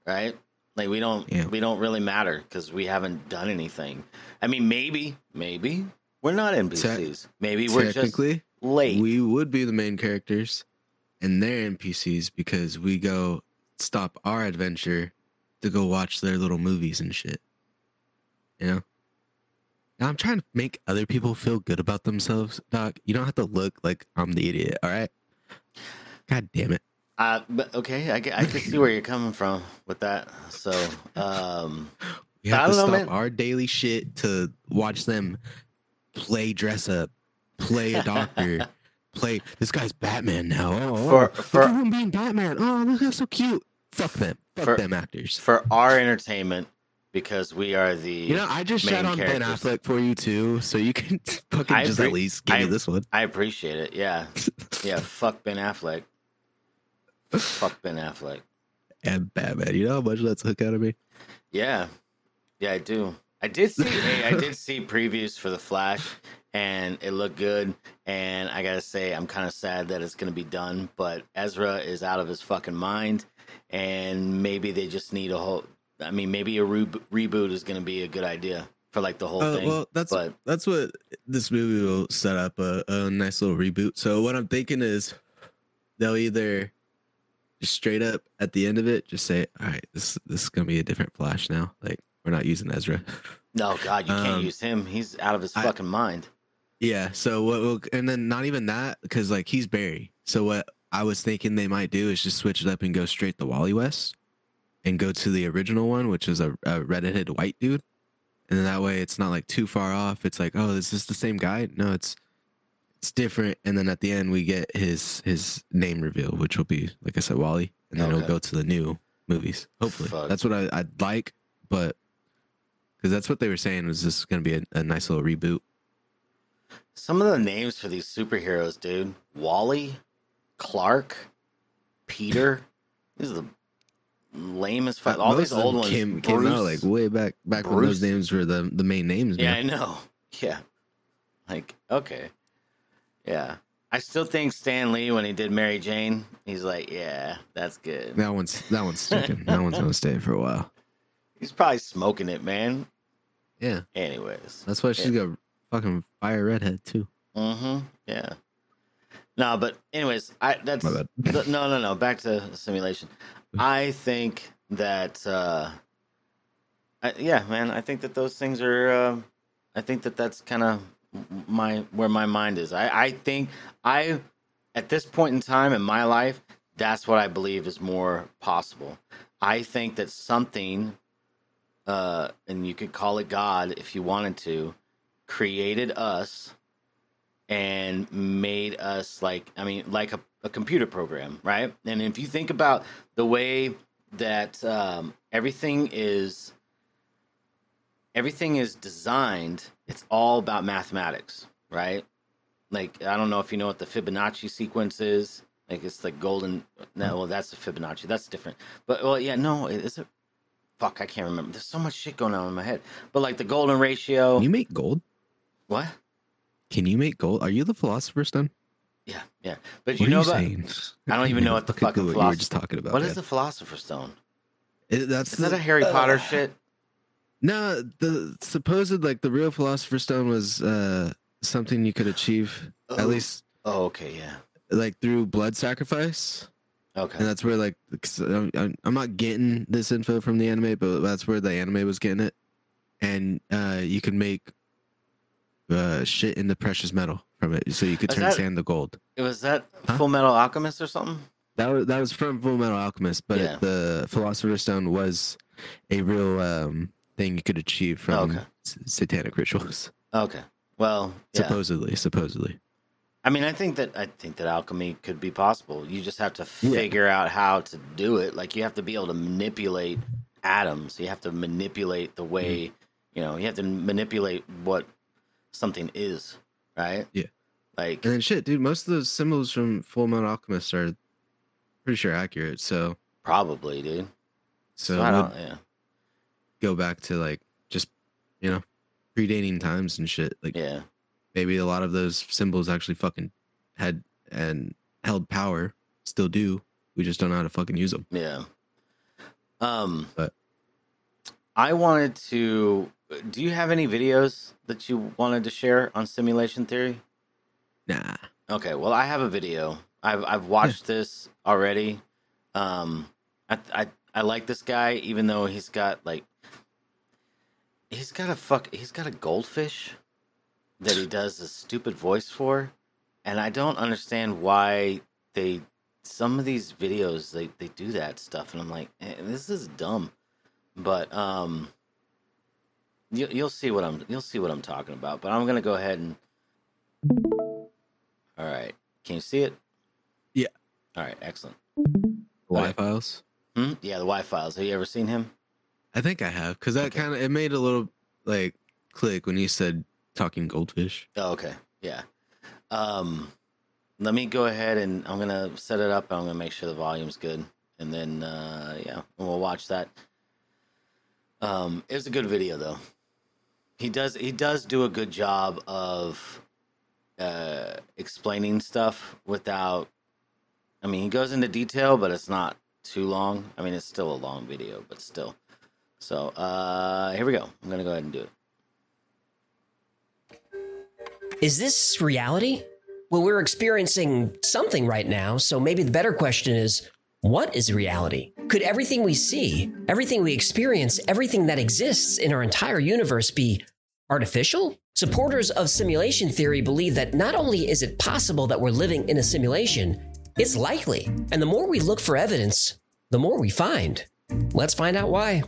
right? Like we don't Yeah. we don't really matter because we haven't done anything. I mean, maybe, maybe we're not NPCs. maybe we're just Technically, late. we would be the main characters, and they're NPCs because we go stop our adventure to go watch their little movies and shit. You know. Now I'm trying to make other people feel good about themselves, Doc. You don't have to look like I'm the idiot. All right. God damn it. Uh, but okay, I, I can see where you're coming from with that. So, um, We have to know, stop man. our daily shit to watch them play dress up, play a doctor, [LAUGHS] play. This guy's Batman now. Oh, oh, For- look at him being Batman. Oh, look how so cute. Fuck them. Fuck For- them actors. for our entertainment, because we are the You know, I just shat on Ben. Affleck for you too, so you can [LAUGHS] fucking I just agree. at least give I- me this one. I appreciate it. Yeah, [LAUGHS] yeah. Fuck Ben Affleck. Fuck Ben Affleck. And Batman. You know how much that's hook out of me? Yeah, yeah, I do. I did see. [LAUGHS] hey, I did see previews for the Flash, and it looked good. And I gotta say, I'm kind of sad that it's gonna be done. But Ezra is out of his fucking mind, and maybe they just need a whole. I mean, maybe a re- reboot is gonna be a good idea for like the whole Uh, thing. well, that's but that's what this movie will set up a, a nice little reboot. So what I'm thinking is they'll either just straight up at the end of it just say, "All right, this this is gonna be a different Flash now. Like we're not using Ezra." [LAUGHS] no, God, you can't Um, use him. He's out of his I- fucking mind. Yeah. So what? Will, and then not even that because like he's Barry. So what I was thinking they might do is just switch it up and go straight to Wally West and go to the original one, which is a, a redheaded white dude. And then that way it's not like too far off. It's like, oh, is this the same guy? No, it's it's different. And then at the end we get his his name reveal, which will be like I said, Wally, and then Okay. it'll go to the new movies. Hopefully, Fuck. that's what I, I'd like. But because that's what they were saying was this is going to be a, a nice little reboot. Some of the names for these superheroes, dude. Wally, Clark, Peter. [LAUGHS] These are the lamest. All Most these old ones came, came out like way back back when those names were the the main names. Yeah, I know. [LAUGHS] Yeah. Like, okay. Yeah. I still think Stan Lee when he did Mary Jane, he's like, yeah, that's good. that one's that one's sticking. [LAUGHS] that one's gonna stay for a while. He's probably smoking it, man. Yeah, Anyways. that's why she's got fucking fire redhead too. Mm-hmm. Yeah. No, but anyways, I that's no, no, no. Back to simulation. [LAUGHS] I think that, uh, I, yeah, man. I think that those things are. Uh, I think that that's kind of my where my mind is. I I think I at this point in time in my life, that's what I believe is more possible. I think that something, uh, and you could call it God if you wanted to, created us and made us like I mean like a, a computer program, right? And if you think about the way that um, everything is everything is designed, it's all about mathematics, right? Like I don't know if you know what the Fibonacci sequence is. Like it's like golden. No, well that's the Fibonacci. That's different. But well, yeah, no, is it? Fuck, I can't remember. There's so much shit going on in my head. But like the golden ratio. Can you make gold? what? Can you make gold? Are you the philosopher's stone? Yeah, yeah. But What you are know you about saying? I don't even know [LAUGHS] what the fuck. what you were just talking about. what is the philosopher's stone? It- that's Is that a Harry Potter uh, [LAUGHS] shit? No, the supposed like the real philosopher's stone was uh something you could achieve Oh. at least Oh, okay, yeah. like through blood sacrifice, Okay. and that's where like I'm, I'm- not getting this info from the anime, but that's where the anime was getting it, and uh you could make uh shit into precious metal from it, so you could turn that- sand to gold. Was that Huh? Full Metal Alchemist or something? That was that was from Full Metal Alchemist, but Yeah. the Philosopher's Stone was a real um, thing you could achieve from Okay. s- satanic rituals. Okay. Well, yeah. Supposedly, supposedly. I mean, I think that I think that alchemy could be possible. You just have to Yeah. figure out how to do it. Like you have to be able to manipulate atoms. You have to manipulate the way, Mm-hmm. you know, you have to manipulate what something is, right? Yeah. Like And then shit, dude, most of those symbols from Full Metal Alchemist are pretty sure accurate. So probably, dude. so I don't, would yeah. Go back to like just you know predating times and shit. Like Yeah. maybe a lot of those symbols actually fucking had and held power, still do. We just don't know how to fucking use them. Yeah. Um But- I wanted to do you have any videos that you wanted to share on simulation theory? Nah. Okay, well I have a video. I've I've watched this already. Um I I I like this guy even though he's got like he's got a fuck he's got a goldfish that he does a stupid voice for and I don't understand why they some of these videos they they do that stuff and I'm like eh, this is dumb. But um you, you'll see what I'm you'll see what I'm talking about. But I'm going to go ahead and All right. Can you see it? Yeah. All right, excellent. Why Okay. files. Hmm? Yeah, the Why Files. Have you ever seen him? I think I have because that Okay. kind of it made a little like click when you said talking goldfish. Oh, okay. Yeah. Um, let me go ahead and I'm gonna set it up. I'm gonna make sure the volume's good, and then uh, yeah, we'll watch that. Um, it's a good video though. He does he does do a good job of uh, explaining stuff without. I mean, he goes into detail, but it's not too long. I mean, it's still a long video, but still. So uh, here we go. I'm gonna go ahead and do it. Is this reality? Well, we're experiencing something right now, so maybe the better question is what is reality? Could everything we see, everything we experience, everything that exists in our entire universe be artificial? Supporters of simulation theory believe that not only is it possible that we're living in a simulation, it's likely. And the more we look for evidence, the more we find. Let's find out why.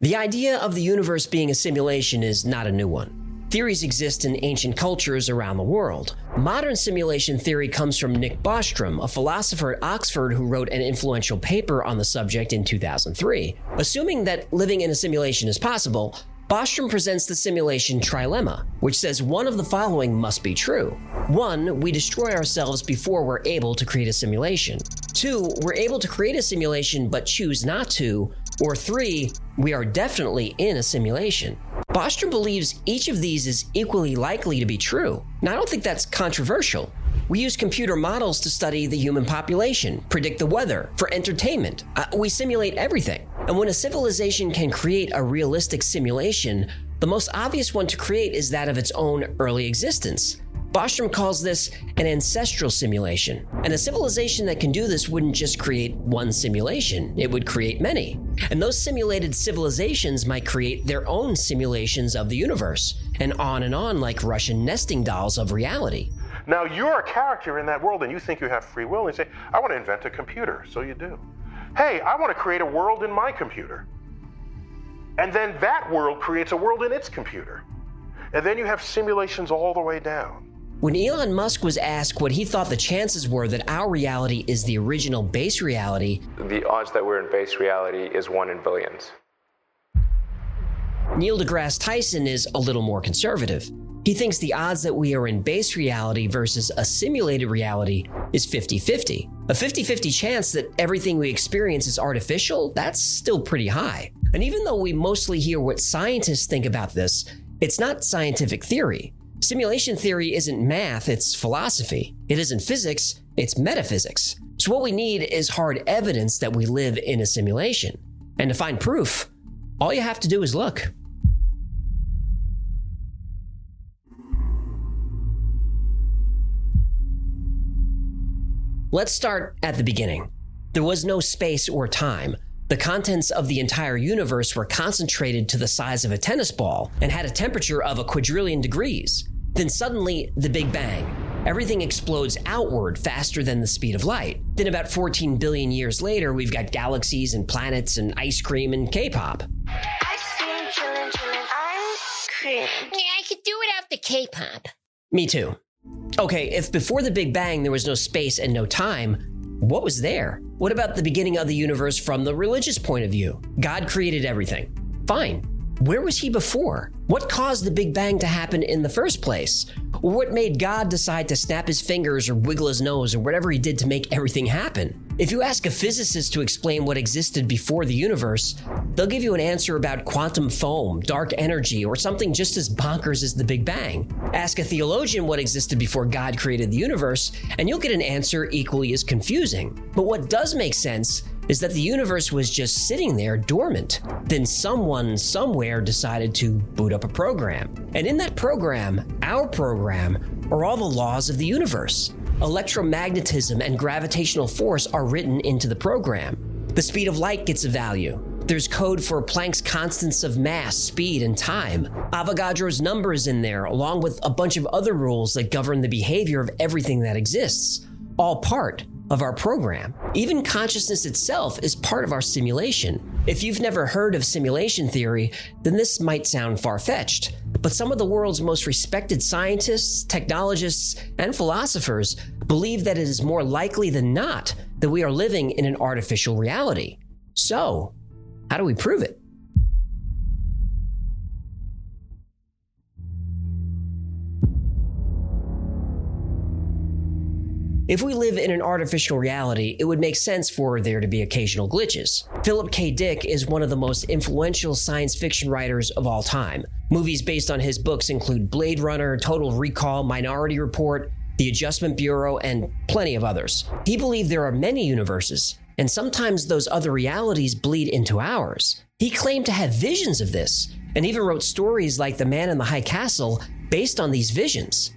The idea of the universe being a simulation is not a new one. Theories exist in ancient cultures around the world. Modern simulation theory comes from Nick Bostrom, a philosopher at Oxford who wrote an influential paper on the subject in 2003. Assuming that living in a simulation is possible, Bostrom presents the simulation trilemma, which says one of the following must be true. One, we destroy ourselves before we're able to create a simulation. Two, we're able to create a simulation but choose not to. Or three, we are definitely in a simulation. Bostrom believes each of these is equally likely to be true. Now, I don't think that's controversial. We use computer models to study the human population, predict the weather, for entertainment. Uh, we simulate everything. And when a civilization can create a realistic simulation, the most obvious one to create is that of its own early existence. Bostrom calls this an ancestral simulation. And a civilization that can do this wouldn't just create one simulation, it would create many. And those simulated civilizations might create their own simulations of the universe, and on and on like Russian nesting dolls of reality. Now you're a character in that world and you think you have free will and you say, I want to invent a computer. So you do. Hey, I want to create a world in my computer. And then that world creates a world in its computer. And then you have simulations all the way down. When Elon Musk was asked what he thought the chances were that our reality is the original base reality, The odds that we're in base reality is one in billions. Neil deGrasse Tyson is a little more conservative. He thinks the odds that we are in base reality versus a simulated reality is 50 50. A 50 50 chance that everything we experience is artificial, that's still pretty high. And even though we mostly hear what scientists think about this, it's not scientific theory. Simulation theory isn't math, it's philosophy. It isn't physics, it's metaphysics. So, what we need is hard evidence that we live in a simulation. And to find proof, all you have to do is look. Let's start at the beginning. There was no space or time. The contents of the entire universe were concentrated to the size of a tennis ball and had a temperature of a quadrillion degrees. Then suddenly, the Big Bang. Everything explodes outward faster than the speed of light. Then, about 14 billion years later, we've got galaxies and planets and ice cream and K pop. Ice cream, chillin', chillin', ice cream. Yeah, I could do without the K-pop. Me too. Okay, if before the Big Bang there was no space and no time, what was there? What about the beginning of the universe from the religious point of view? God created everything. Fine. Where was he before? What caused the Big Bang to happen in the first place? What made God decide to snap his fingers or wiggle his nose or whatever he did to make everything happen? If you ask a physicist to explain what existed before the universe, they'll give you an answer about quantum foam, dark energy, or something just as bonkers as the Big Bang. Ask a theologian what existed before God created the universe, and you'll get an answer equally as confusing. But what does make sense is that the universe was just sitting there dormant. Then someone somewhere decided to boot up a program. And in that program, our program, are all the laws of the universe. Electromagnetism and gravitational force are written into the program. The speed of light gets a value. There's code for Planck's constants of mass, speed, and time. Avogadro's number is in there, along with a bunch of other rules that govern the behavior of everything that exists. All part of our program. Even consciousness itself is part of our simulation. If you've never heard of simulation theory, then this might sound far fetched. But some of the world's most respected scientists, technologists, and philosophers believe that it is more likely than not that we are living in an artificial reality. So, how do we prove it? If we live in an artificial reality, it would make sense for there to be occasional glitches. Philip K. Dick is one of the most influential science fiction writers of all time. Movies based on his books include Blade Runner, Total Recall, Minority Report, The Adjustment Bureau, and plenty of others. He believed there are many universes, and sometimes those other realities bleed into ours. He claimed to have visions of this, and even wrote stories like The Man in the High Castle based on these visions.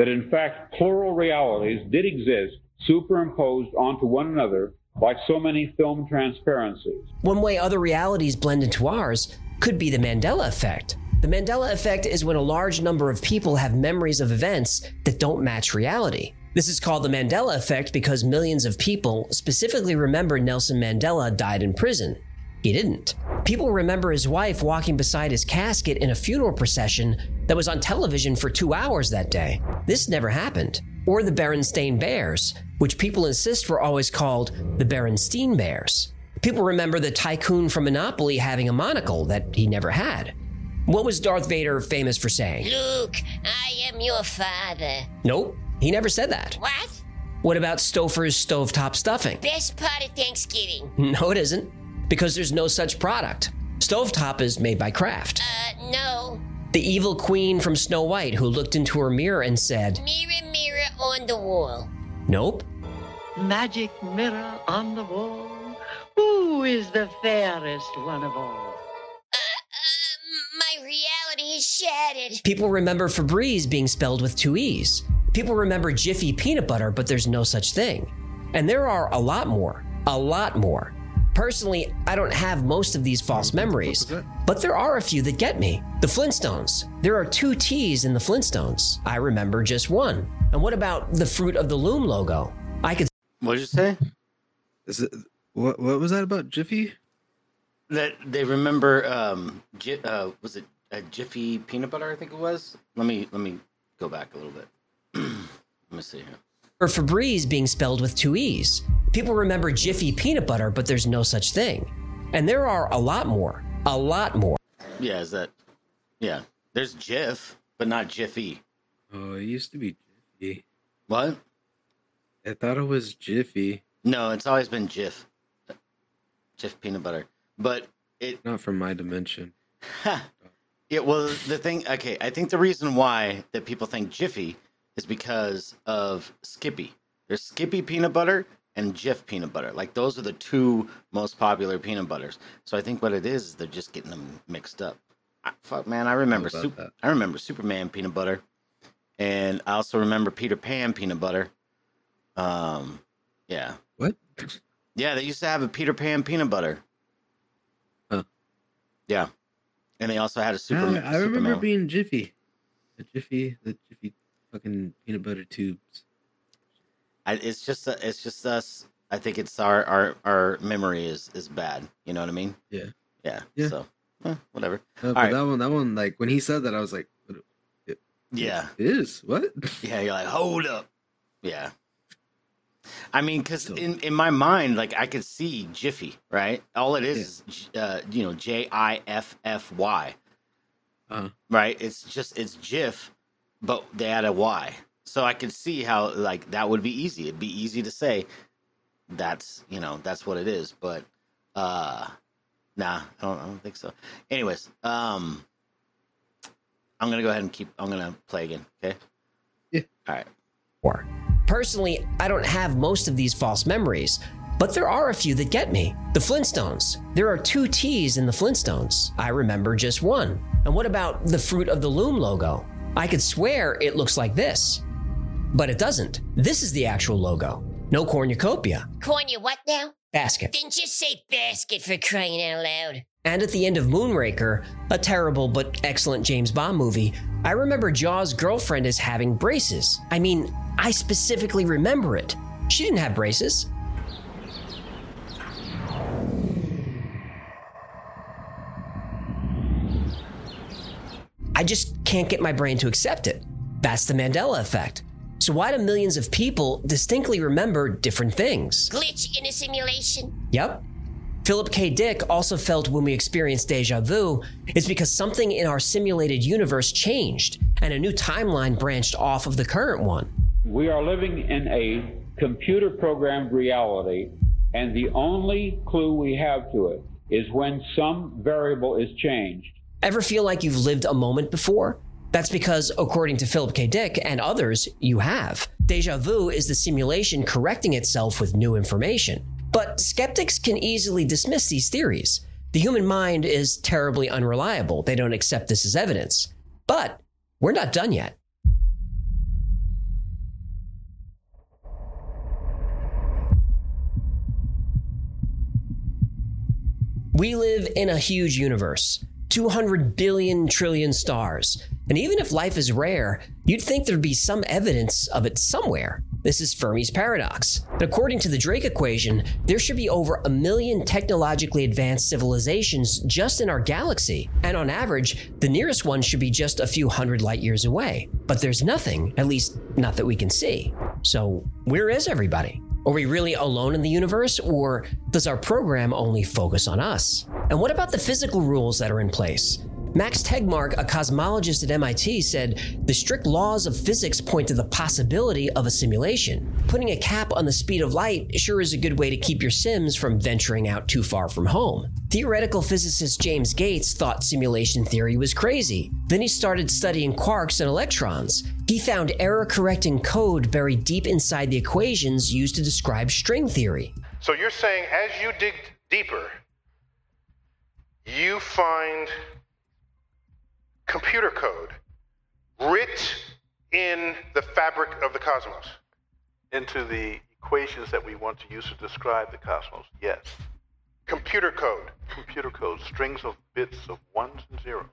That in fact plural realities did exist superimposed onto one another like so many film transparencies. One way other realities blend into ours could be the Mandela effect. The Mandela effect is when a large number of people have memories of events that don't match reality. This is called the Mandela effect because millions of people specifically remember Nelson Mandela died in prison. He didn't. People remember his wife walking beside his casket in a funeral procession that was on television for two hours that day. This never happened. Or the Berenstain Bears, which people insist were always called the Berenstein Bears. People remember the tycoon from Monopoly having a monocle that he never had. What was Darth Vader famous for saying? Luke, I am your father. Nope, he never said that. What? What about Stouffer's stovetop stuffing? Best part of Thanksgiving. [LAUGHS] No, it isn't, because there's no such product. Stovetop is made by Kraft. Uh, no. The evil queen from Snow White who looked into her mirror and said, Mirror, mirror on the wall. Nope. Magic mirror on the wall. Who is the fairest one of all? My reality is shattered. People remember Febreze being spelled with two E's. People remember Jiffy peanut butter, but there's no such thing. And there are a lot more. A lot more. Personally, I don't have most of these false memories, but there are a few that get me. The Flintstones. There are two T's in the Flintstones. I remember just one. And what about the Fruit of the Loom logo? I could. What did you say? Is it what? What was that about Jiffy? That they remember. Um, Ji- uh, was it a Jiffy peanut butter? I think it was. Let me let me go back a little bit. [CLEARS THROAT] let me see here. Or Febreze being spelled with two E's. People remember Jiffy peanut butter, but there's no such thing. And there are a lot more. A lot more. Yeah, is that? Yeah, there's Jif, but not Jiffy. Oh, it used to be Jiffy. What? I thought it was Jiffy. No, it's always been Jif. Jif peanut butter, but it Not from my dimension. [LAUGHS] It was the thing. Okay, I think the reason why that people think Jiffy is because of Skippy. There's Skippy peanut butter and Jif peanut butter. Like those are the two most popular peanut butters. So I think what it is is they're just getting them mixed up. I, fuck man, I remember. I remember Superman peanut butter, and I also remember Peter Pan peanut butter. Um, yeah, What? yeah, they used to have a Peter Pan peanut butter. Huh. Yeah, and they also had a Superman. I remember Superman. being Jiffy. The Jiffy, the Jiffy fucking peanut butter tubes. I, it's just uh, it's just us. I think it's our our our memory is is bad. You know what I mean? Yeah. Yeah. Yeah. So eh, whatever. No, All but right. that one, that one, like when he said that, I was like, what, it, Yeah. it is what? [LAUGHS] Yeah. You're like, hold up. Yeah. I mean, because So- in, in my mind, like I could see Jiffy, right? All it is is, J- uh, you know, J I F F Y, Uh, right? It's just it's Jif, but they add why. so I could see how like that would be easy. It'd be easy to say that's you know that's what it is, but uh, nah, I don't, I don't think so. Anyways, um, I'm gonna go ahead and keep. I'm gonna play again. Okay. Yeah. All right. more. Personally, I don't have most of these false memories, but there are a few that get me. The Flintstones. There are two T's in the Flintstones. I remember just one. And what about the Fruit of the Loom logo? I could swear it looks like this. But it doesn't. This is the actual logo. No cornucopia. Corny, what now? Basket. Didn't you say basket for crying out loud. And at the end of Moonraker, a terrible but excellent James Bond movie, I remember Jaws' girlfriend as having braces. I mean, I specifically remember it. She didn't have braces. I just can't get my brain to accept it. That's the Mandela effect. So, why do millions of people distinctly remember different things? Glitch in a simulation. Yep. Philip K. Dick also felt when we experience deja vu is because something in our simulated universe changed and a new timeline branched off of the current one. We are living in a computer programmed reality, and the only clue we have to it is when some variable is changed. Ever feel like you've lived a moment before? That's because, according to Philip K. Dick and others, you have. Deja vu is the simulation correcting itself with new information. But skeptics can easily dismiss these theories. The human mind is terribly unreliable. They don't accept this as evidence. But we're not done yet. We live in a huge universe 200 billion trillion stars. And even if life is rare, you'd think there'd be some evidence of it somewhere. This is Fermi's paradox. But according to the Drake equation, there should be over a million technologically advanced civilizations just in our galaxy. And on average, the nearest one should be just a few hundred light years away. But there's nothing, at least not that we can see. So, where is everybody? Are we really alone in the universe, or does our program only focus on us? And what about the physical rules that are in place? Max Tegmark, a cosmologist at MIT, said the strict laws of physics point to the possibility of a simulation. Putting a cap on the speed of light sure is a good way to keep your Sims from venturing out too far from home. Theoretical physicist James Gates thought simulation theory was crazy. Then he started studying quarks and electrons. He found error correcting code buried deep inside the equations used to describe string theory. So you're saying as you dig deeper, you find computer code writ in the fabric of the cosmos. Into the equations that we want to use to describe the cosmos, yes. Computer code. Computer code, strings of bits of ones and zeros.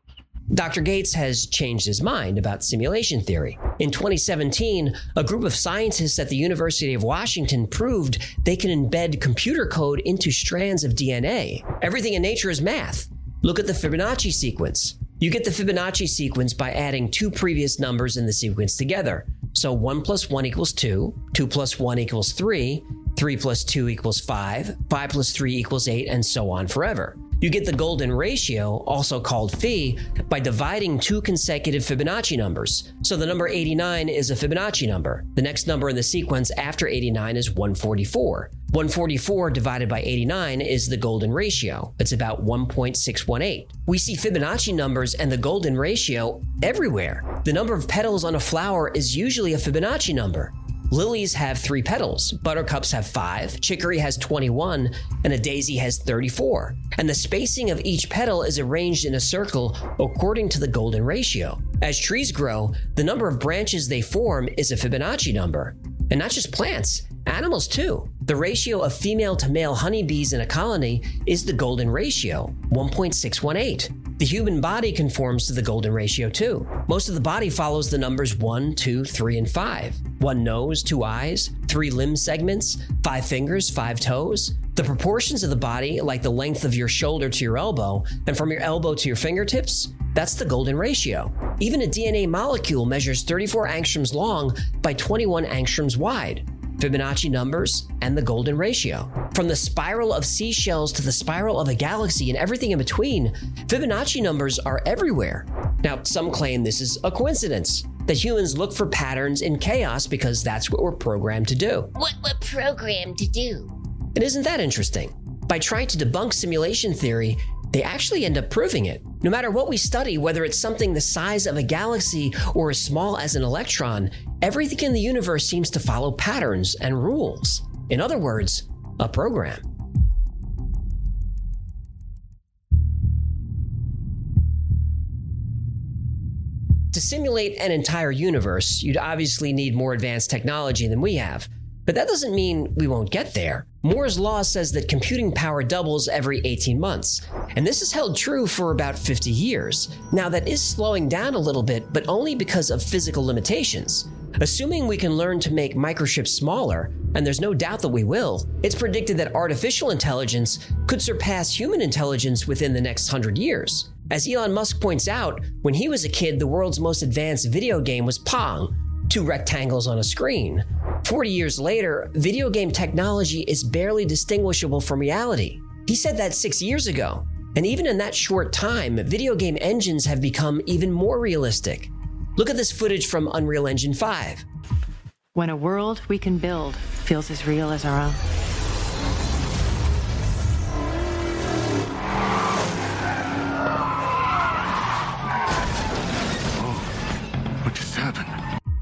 Dr. Gates has changed his mind about simulation theory. In 2017, a group of scientists at the University of Washington proved they can embed computer code into strands of DNA. Everything in nature is math. Look at the Fibonacci sequence. You get the Fibonacci sequence by adding two previous numbers in the sequence together. So 1 plus 1 equals 2, 2 plus 1 equals 3, 3 plus 2 equals 5, 5 plus 3 equals 8, and so on forever. You get the golden ratio, also called phi, by dividing two consecutive Fibonacci numbers. So the number 89 is a Fibonacci number. The next number in the sequence after 89 is 144. 144 divided by 89 is the golden ratio. It's about 1.618. We see Fibonacci numbers and the golden ratio everywhere. The number of petals on a flower is usually a Fibonacci number. Lilies have three petals, buttercups have five, chicory has 21, and a daisy has 34. And the spacing of each petal is arranged in a circle according to the golden ratio. As trees grow, the number of branches they form is a Fibonacci number. And not just plants, animals too. The ratio of female to male honeybees in a colony is the golden ratio, 1.618. The human body conforms to the golden ratio too. Most of the body follows the numbers 1, 2, 3, and 5. One nose, two eyes, three limb segments, five fingers, five toes. The proportions of the body, like the length of your shoulder to your elbow, and from your elbow to your fingertips, that's the golden ratio. Even a DNA molecule measures 34 angstroms long by 21 angstroms wide. Fibonacci numbers, and the golden ratio. From the spiral of seashells to the spiral of a galaxy and everything in between, Fibonacci numbers are everywhere. Now, some claim this is a coincidence, that humans look for patterns in chaos because that's what we're programmed to do. What we're programmed to do. And isn't that interesting? By trying to debunk simulation theory, they actually end up proving it. No matter what we study, whether it's something the size of a galaxy or as small as an electron, everything in the universe seems to follow patterns and rules. In other words, a program. To simulate an entire universe, you'd obviously need more advanced technology than we have. But that doesn't mean we won't get there. Moore's law says that computing power doubles every 18 months, and this has held true for about 50 years. Now, that is slowing down a little bit, but only because of physical limitations. Assuming we can learn to make microchips smaller, and there's no doubt that we will, it's predicted that artificial intelligence could surpass human intelligence within the next 100 years. As Elon Musk points out, when he was a kid, the world's most advanced video game was Pong, two rectangles on a screen. 40 years later, video game technology is barely distinguishable from reality. He said that six years ago. And even in that short time, video game engines have become even more realistic. Look at this footage from Unreal Engine 5. When a world we can build feels as real as our own. Oh, what just happened?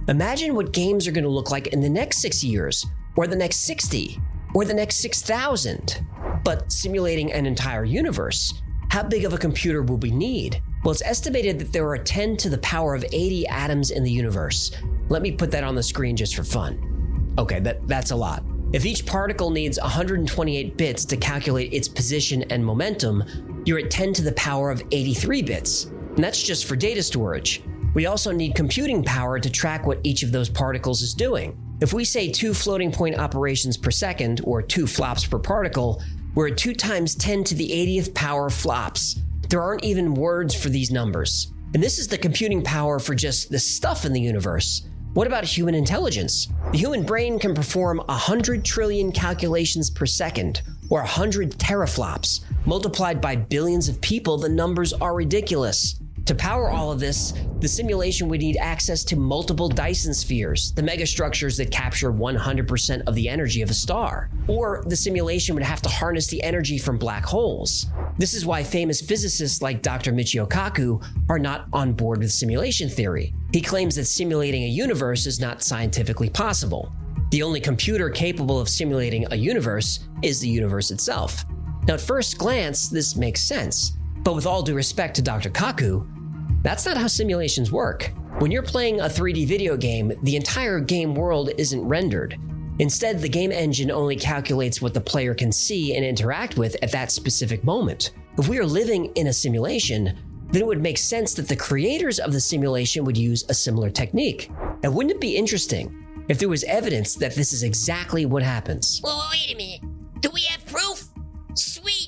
Imagine what games are going to look like in the next six years, or the next 60, or the next 6,000. But simulating an entire universe, how big of a computer will we need? Well, it's estimated that there are 10 to the power of 80 atoms in the universe. Let me put that on the screen just for fun. Okay, that, that's a lot. If each particle needs 128 bits to calculate its position and momentum, you're at 10 to the power of 83 bits. And that's just for data storage. We also need computing power to track what each of those particles is doing. If we say two floating point operations per second, or two flops per particle, we're at 2 times 10 to the 80th power flops. There aren't even words for these numbers. And this is the computing power for just the stuff in the universe. What about human intelligence? The human brain can perform 100 trillion calculations per second, or 100 teraflops. Multiplied by billions of people, the numbers are ridiculous. To power all of this, the simulation would need access to multiple Dyson spheres, the megastructures that capture 100% of the energy of a star. Or the simulation would have to harness the energy from black holes. This is why famous physicists like Dr. Michio Kaku are not on board with simulation theory. He claims that simulating a universe is not scientifically possible. The only computer capable of simulating a universe is the universe itself. Now, at first glance, this makes sense, but with all due respect to Dr. Kaku, that's not how simulations work. When you're playing a 3D video game, the entire game world isn't rendered. Instead, the game engine only calculates what the player can see and interact with at that specific moment. If we are living in a simulation, then it would make sense that the creators of the simulation would use a similar technique. And wouldn't it be interesting if there was evidence that this is exactly what happens? Well, wait a minute. Do we have proof? Sweet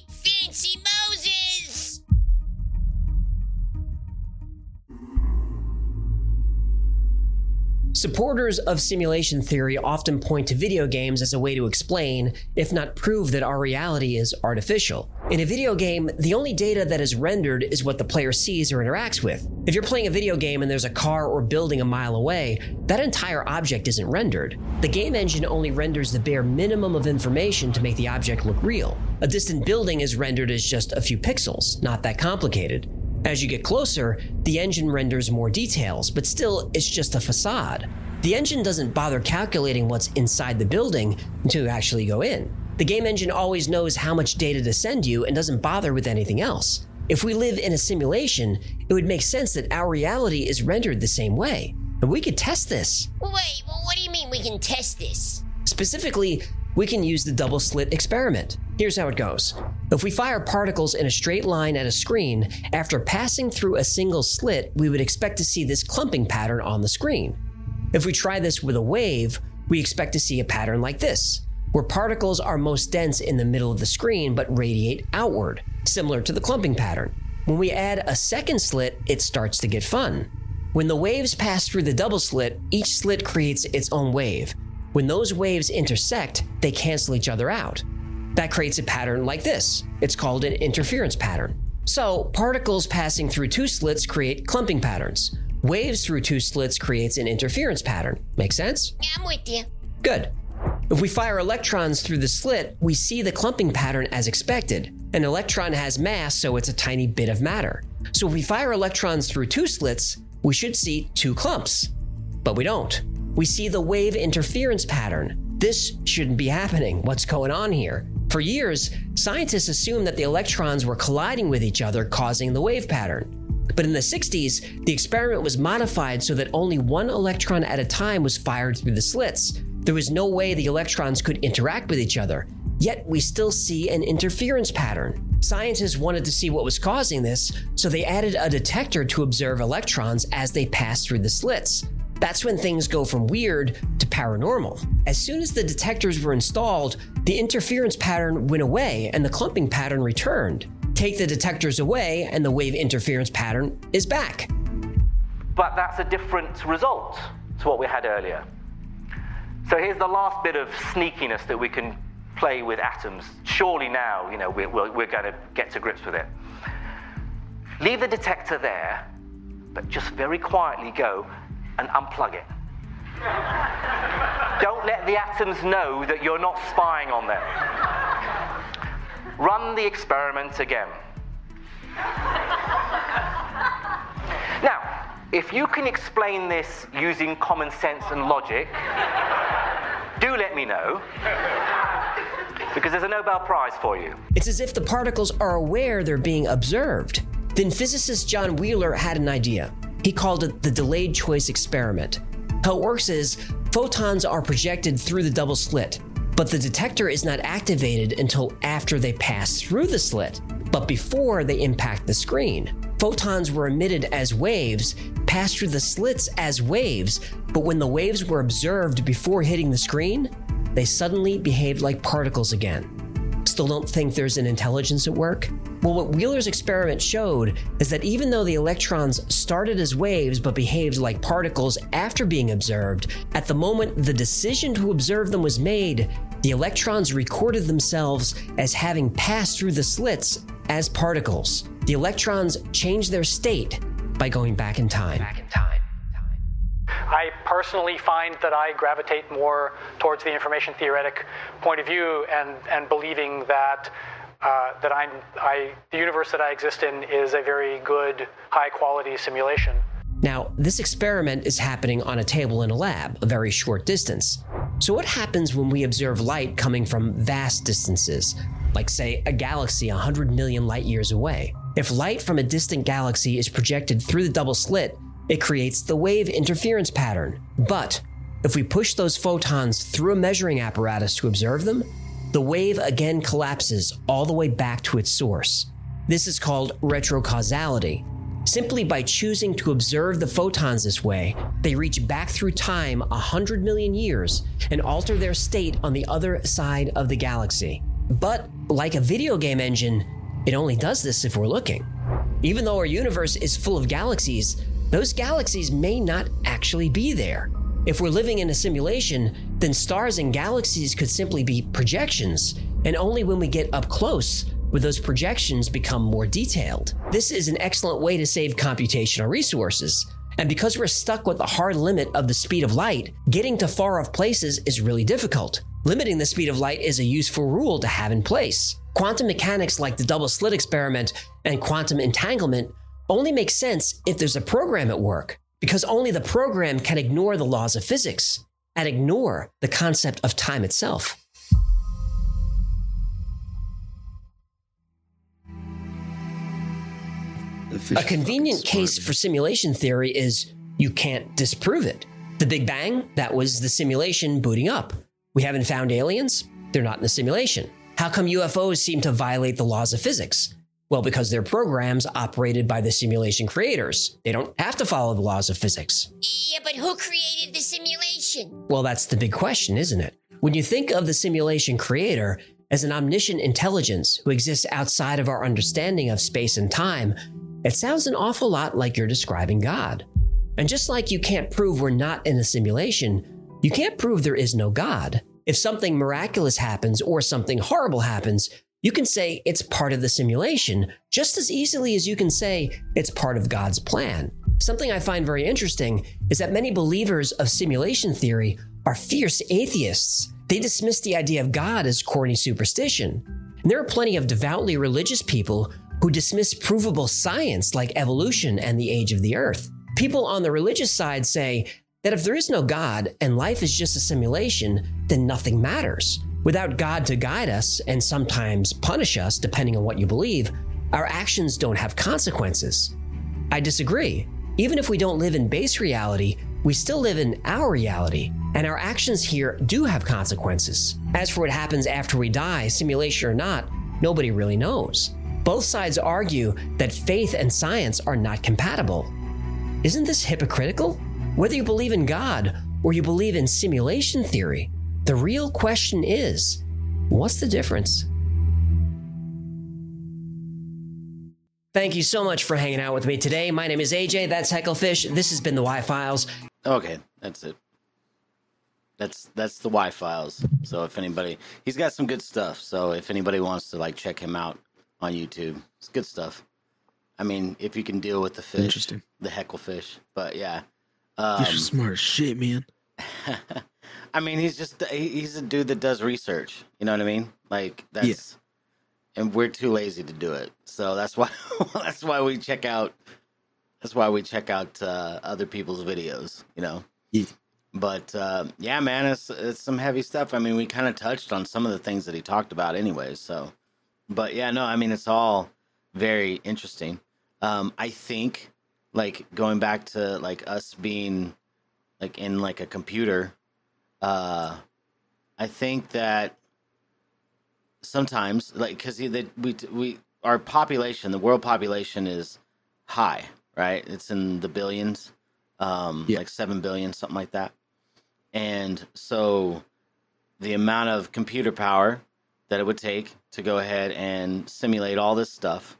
Supporters of simulation theory often point to video games as a way to explain, if not prove, that our reality is artificial. In a video game, the only data that is rendered is what the player sees or interacts with. If you're playing a video game and there's a car or building a mile away, that entire object isn't rendered. The game engine only renders the bare minimum of information to make the object look real. A distant building is rendered as just a few pixels, not that complicated. As you get closer, the engine renders more details, but still, it's just a facade. The engine doesn't bother calculating what's inside the building until you actually go in. The game engine always knows how much data to send you and doesn't bother with anything else. If we live in a simulation, it would make sense that our reality is rendered the same way. And we could test this. Wait, what do you mean we can test this? Specifically, we can use the double slit experiment. Here's how it goes. If we fire particles in a straight line at a screen, after passing through a single slit, we would expect to see this clumping pattern on the screen. If we try this with a wave, we expect to see a pattern like this, where particles are most dense in the middle of the screen but radiate outward, similar to the clumping pattern. When we add a second slit, it starts to get fun. When the waves pass through the double slit, each slit creates its own wave. When those waves intersect, they cancel each other out. That creates a pattern like this. It's called an interference pattern. So, particles passing through two slits create clumping patterns. Waves through two slits creates an interference pattern. Make sense? Yeah, I'm with you. Good. If we fire electrons through the slit, we see the clumping pattern as expected. An electron has mass, so it's a tiny bit of matter. So if we fire electrons through two slits, we should see two clumps. But we don't. We see the wave interference pattern. This shouldn't be happening. What's going on here? For years, scientists assumed that the electrons were colliding with each other, causing the wave pattern. But in the 60s, the experiment was modified so that only one electron at a time was fired through the slits. There was no way the electrons could interact with each other, yet we still see an interference pattern. Scientists wanted to see what was causing this, so they added a detector to observe electrons as they pass through the slits. That's when things go from weird to paranormal. As soon as the detectors were installed, the interference pattern went away and the clumping pattern returned. Take the detectors away, and the wave interference pattern is back. But that's a different result to what we had earlier. So here's the last bit of sneakiness that we can play with atoms. Surely now, you know, we're, we're, we're going to get to grips with it. Leave the detector there, but just very quietly go and unplug it. Don't let the atoms know that you're not spying on them. Run the experiment again. Now, if you can explain this using common sense and logic, do let me know. Because there's a Nobel Prize for you. It's as if the particles are aware they're being observed. Then physicist John Wheeler had an idea. He called it the delayed choice experiment. How it works is photons are projected through the double slit, but the detector is not activated until after they pass through the slit, but before they impact the screen. Photons were emitted as waves, passed through the slits as waves, but when the waves were observed before hitting the screen, they suddenly behaved like particles again. Still don't think there's an intelligence at work? Well, what Wheeler's experiment showed is that even though the electrons started as waves but behaved like particles after being observed, at the moment the decision to observe them was made, the electrons recorded themselves as having passed through the slits as particles. The electrons changed their state by going back in time. Back in time. I personally find that I gravitate more towards the information theoretic point of view and, and believing that uh, that I'm, I, the universe that I exist in is a very good, high quality simulation. Now, this experiment is happening on a table in a lab, a very short distance. So, what happens when we observe light coming from vast distances? like, say, a galaxy 100 million light years away. If light from a distant galaxy is projected through the double slit, it creates the wave interference pattern. But if we push those photons through a measuring apparatus to observe them, the wave again collapses all the way back to its source. This is called retrocausality. Simply by choosing to observe the photons this way, they reach back through time 100 million years and alter their state on the other side of the galaxy. But, like a video game engine, it only does this if we're looking. Even though our universe is full of galaxies, those galaxies may not actually be there. If we're living in a simulation, then stars and galaxies could simply be projections, and only when we get up close would those projections become more detailed. This is an excellent way to save computational resources. And because we're stuck with the hard limit of the speed of light, getting to far off places is really difficult. Limiting the speed of light is a useful rule to have in place. Quantum mechanics like the double slit experiment and quantum entanglement only makes sense if there's a program at work, because only the program can ignore the laws of physics and ignore the concept of time itself. A convenient case for simulation theory is you can't disprove it. The Big Bang, that was the simulation booting up. We haven't found aliens, they're not in the simulation. How come UFOs seem to violate the laws of physics? Well, because they're programs operated by the simulation creators. They don't have to follow the laws of physics. Yeah, but who created the simulation? Well, that's the big question, isn't it? When you think of the simulation creator as an omniscient intelligence who exists outside of our understanding of space and time, it sounds an awful lot like you're describing God. And just like you can't prove we're not in a simulation, you can't prove there is no God. If something miraculous happens or something horrible happens, you can say it's part of the simulation just as easily as you can say it's part of God's plan. Something I find very interesting is that many believers of simulation theory are fierce atheists. They dismiss the idea of God as corny superstition. And there are plenty of devoutly religious people who dismiss provable science like evolution and the age of the earth. People on the religious side say that if there is no God and life is just a simulation, then nothing matters. Without God to guide us and sometimes punish us, depending on what you believe, our actions don't have consequences. I disagree. Even if we don't live in base reality, we still live in our reality, and our actions here do have consequences. As for what happens after we die, simulation or not, nobody really knows. Both sides argue that faith and science are not compatible. Isn't this hypocritical? Whether you believe in God or you believe in simulation theory, the real question is what's the difference? Thank you so much for hanging out with me today. My name is AJ. That's Hecklefish. This has been the Why Files. Okay, that's it. That's that's the Why Files. So if anybody, he's got some good stuff. So if anybody wants to like check him out on YouTube, it's good stuff. I mean, if you can deal with the fish, Interesting. the hecklefish. But yeah, You're um, smart as shit, man. [LAUGHS] I mean, he's just he- he's a dude that does research. You know what I mean? Like that's, and we're too lazy to do it. So that's why [LAUGHS] that's why we check out. That's why we check out uh, other people's videos. You know. Yeah. But uh, yeah, man, it's it's some heavy stuff. I mean, we kind of touched on some of the things that he talked about, anyways. So, but yeah, no, I mean, it's all very interesting. Um, I think, like going back to like us being like in like a computer uh i think that sometimes like because we we our population the world population is high right? It's in the billions um like 7 billion something like that. And so the amount of computer power that it would take to go ahead and simulate all this stuff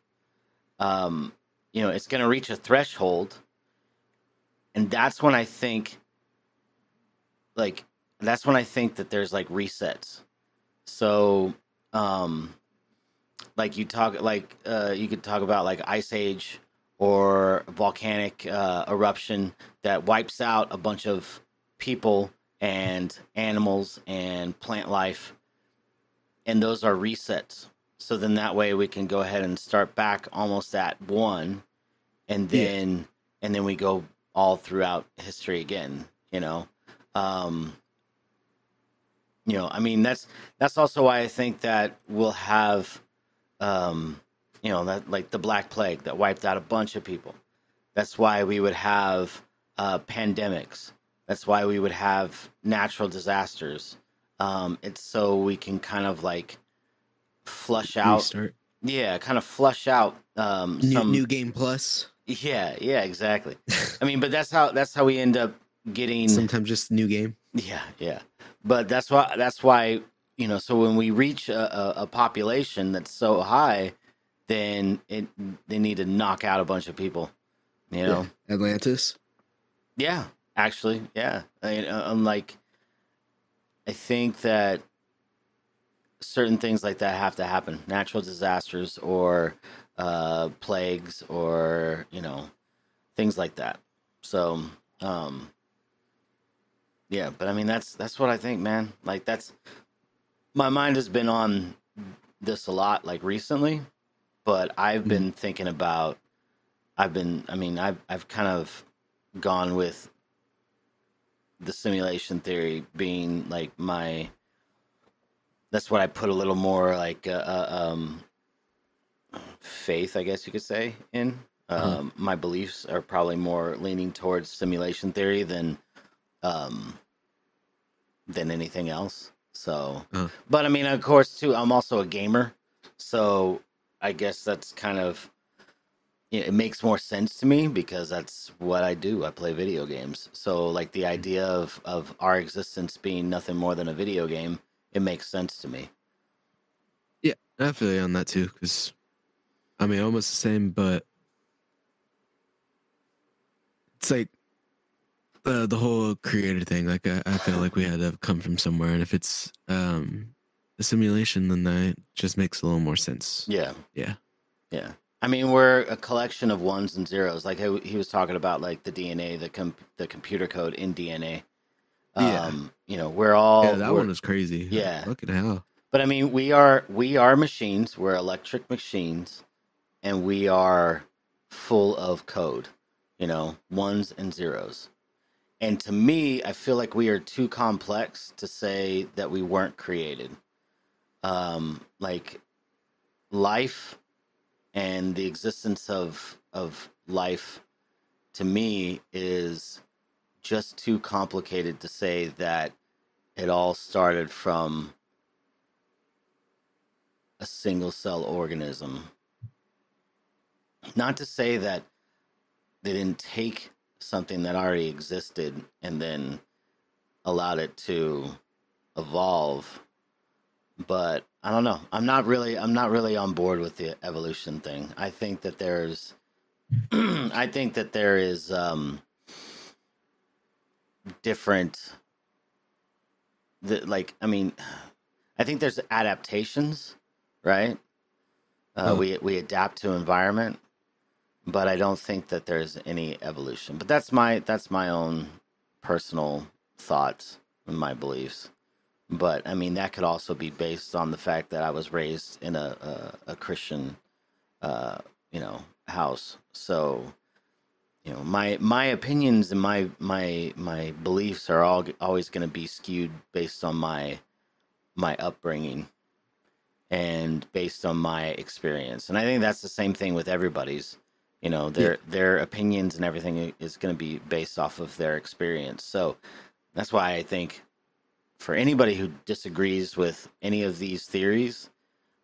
um you know it's going to reach a threshold. And that's when i think like that's when I think that there's like resets. So, um, like you talk, like uh, you could talk about like ice age or volcanic uh, eruption that wipes out a bunch of people and animals and plant life, and those are resets. So then that way we can go ahead and start back almost at one, and Yeah. then and then we go all throughout history again. You know. Um, you know, I mean that's that's also why I think that we'll have, um, you know, that like the Black Plague that wiped out a bunch of people. That's why we would have uh, pandemics. That's why we would have natural disasters. Um, it's so we can kind of like flush out. Restart. Yeah, kind of flush out um, New, some new game plus. Yeah, yeah, exactly. [LAUGHS] I mean, but that's how that's how we end up getting Sometimes just new game. yeah, yeah. But that's why that's why you know. So when we reach a, a, a population that's so high, then it they need to knock out a bunch of people. You know. Yeah. Atlantis. Yeah, actually, yeah. I mean, uh, I'm like, I think that certain things like that have to happen. Natural disasters or uh, plagues or you know things like that. So, um, yeah. But I mean, that's that's what I think, man. Like that's my mind has been on this a lot, like recently. But I've been thinking about. I've been. I mean, I've I've kind of gone with the simulation theory being like my that's what I put a little more like uh, uh, um faith I guess you could say in Uh-huh. um my beliefs are probably more leaning towards simulation theory than um than anything else so Uh. but I mean of course too I'm also a gamer so I guess that's kind of yeah, it makes more sense to me because that's what I do. I play video games. So like the idea of of our existence being nothing more than a video game, it makes sense to me. Yeah, I feel you on that too. Because, I mean, almost the same, but it's like the the whole creator thing. Like, I, I feel like we had to come from somewhere, and if it's um a simulation, then that just makes a little more sense. Yeah. Yeah. Yeah. I mean, we're a collection of ones and zeros. Like he he was talking about, like the DNA, the com- the computer code in DNA. Yeah. Um, you know, we're all yeah, that we're- one was crazy. Yeah. Look at hell. But I mean, we are we are machines. We're electric machines, and we are full of code. You know, ones and zeros. And to me, I feel like we are too complex to say that we weren't created. Um, like life and the existence of of life to me is just too complicated to say that it all started from a single cell organism. Not to say that they didn't take something that already existed and then allowed it to evolve, but I don't know. I'm not really I'm not really on board with the evolution thing. I think that there's [CLEARS THROAT] I think that there is um different the like I mean I think there's adaptations, right? Uh, Oh. we we adapt to environment, but I don't think that there's any evolution. But that's my that's my own personal thoughts and my beliefs. But I mean that could also be based on the fact that I was raised in a a, a Christian, uh, you know, house. So, you know, my my opinions and my my my beliefs are all always going to be skewed based on my my upbringing and based on my experience. And I think that's the same thing with everybody's. You know, their their opinions and everything is going to be based off of their experience. So that's why I think for anybody who disagrees with any of these theories,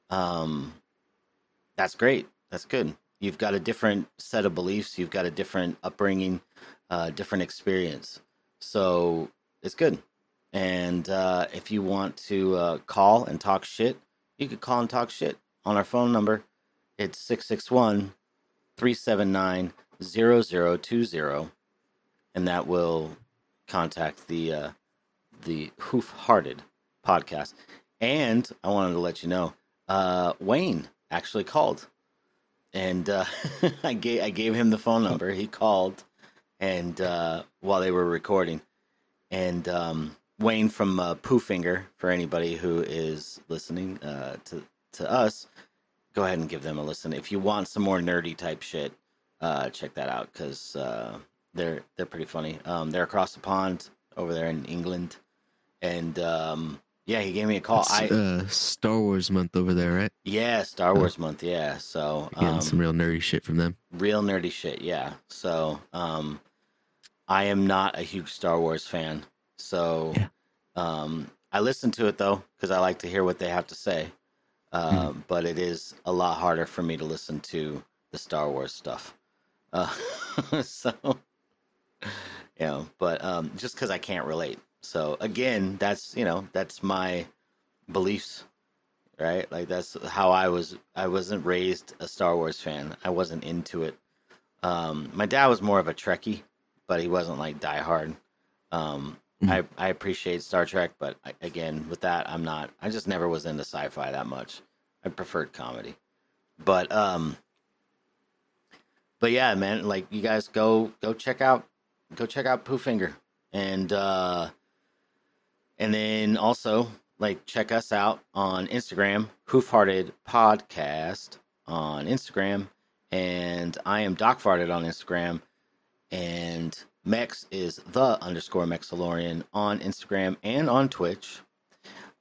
um, that's great. That's good. You've got a different set of beliefs. You've got a different upbringing, uh, different experience. So it's good. And uh, if you want to uh, call and talk shit, you could call and talk shit on our phone number. It's 661 379 0020. And that will contact the uh, the Hoof Hearted podcast. And I wanted to let you know, uh, Wayne actually called, and uh, [LAUGHS] I gave I gave him the phone number. He called, and uh, while they were recording, and um, Wayne from uh, Poofinger, for anybody who is listening uh, to to us, go ahead and give them a listen. If you want some more nerdy type shit, uh, check that out because uh, they're they're pretty funny. Um, they're across the pond over there in England, and um, Yeah, he gave me a call. It's, I uh, Star Wars month over there, right? yeah, Star Wars month. Yeah, so Getting um, some real nerdy shit from them. real nerdy shit. Yeah, so um, I am not a huge Star Wars fan. So um, I listen to it though because I like to hear what they have to say. Uh, But it is a lot harder for me to listen to the Star Wars stuff. Uh, [LAUGHS] so you know, but um, just because I can't relate. So again, that's you know that's my beliefs, right? Like that's how I was. I wasn't raised a Star Wars fan. I wasn't into it. Um, my dad was more of a Trekkie, but he wasn't like diehard. Um, I I appreciate Star Trek, but I, again, with that, I'm not. I just never was into sci-fi that much. I preferred comedy, but um, but yeah, man, like you guys go go check out go check out Poofinger and uh and then also like check us out on Instagram, Hoofhearted Podcast on Instagram, and I am Doc Farted on Instagram, and Mex is the underscore Mexilorian on Instagram and on Twitch.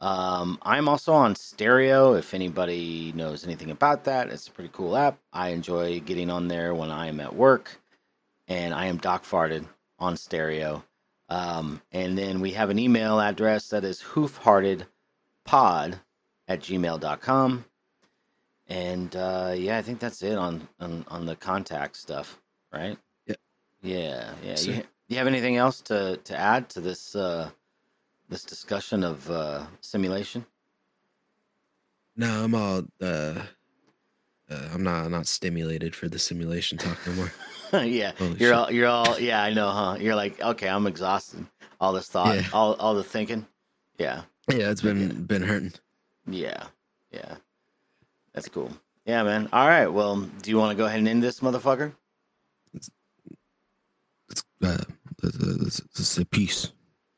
Um, I'm also on Stereo. If anybody knows anything about that, it's a pretty cool app. I enjoy getting on there when I am at work, and I am Doc Farted on Stereo. Um, and then we have an email address that is hoofheartedpod at gmail.com. And uh, yeah, I think that's it on, on, on the contact stuff, right? Yeah. Yeah, yeah. So- You, you have anything else to, to add to this uh, this discussion of uh, simulation? No, I'm all. Uh, uh, I'm not not stimulated for the simulation talk no more. [LAUGHS] yeah, Holy you're shit. all you're all yeah, I know, huh? You're like, okay, I'm exhausted. All this thought, Yeah. all all the thinking. Yeah, Yeah, it's been been hurting. yeah, yeah. That's cool. Yeah, man. All right. Well, do you want to go ahead and end this motherfucker? Uh, this, this a piece.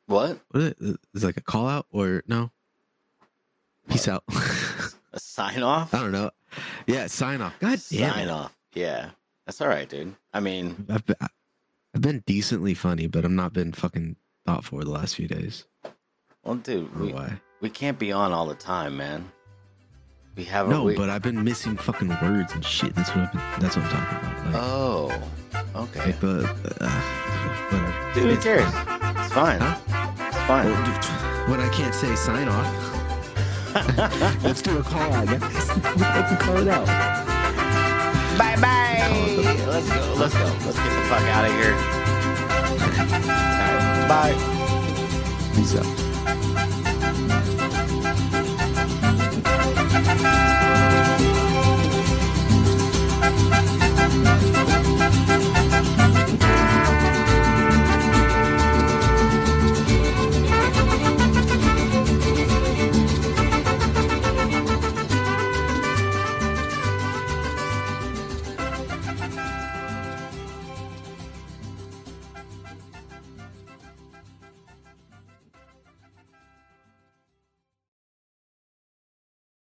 What? What is it? Is it like a call out or no? Peace out. [LAUGHS] A sign off? I don't know. Yeah, sign off. God damn Sign it. off. Yeah, that's all right, dude. I mean, I've been, I've been decently funny, but I've not been fucking thoughtful the last few days. well, dude, we, why. we can't be on all the time, man. We have a No, we, but I've been missing fucking words and shit. That's what I've been, that's what I'm talking about. Like, oh, okay. like the uh, whatever. Dude, who It's cares? fine. It's fine. Huh? It's fine. When I can't say sign off, [LAUGHS] let's do a call out. [LAUGHS] can call it out. Bye bye. Let's go. Let's go. Let's get the fuck out of here. Right, bye. Peace out.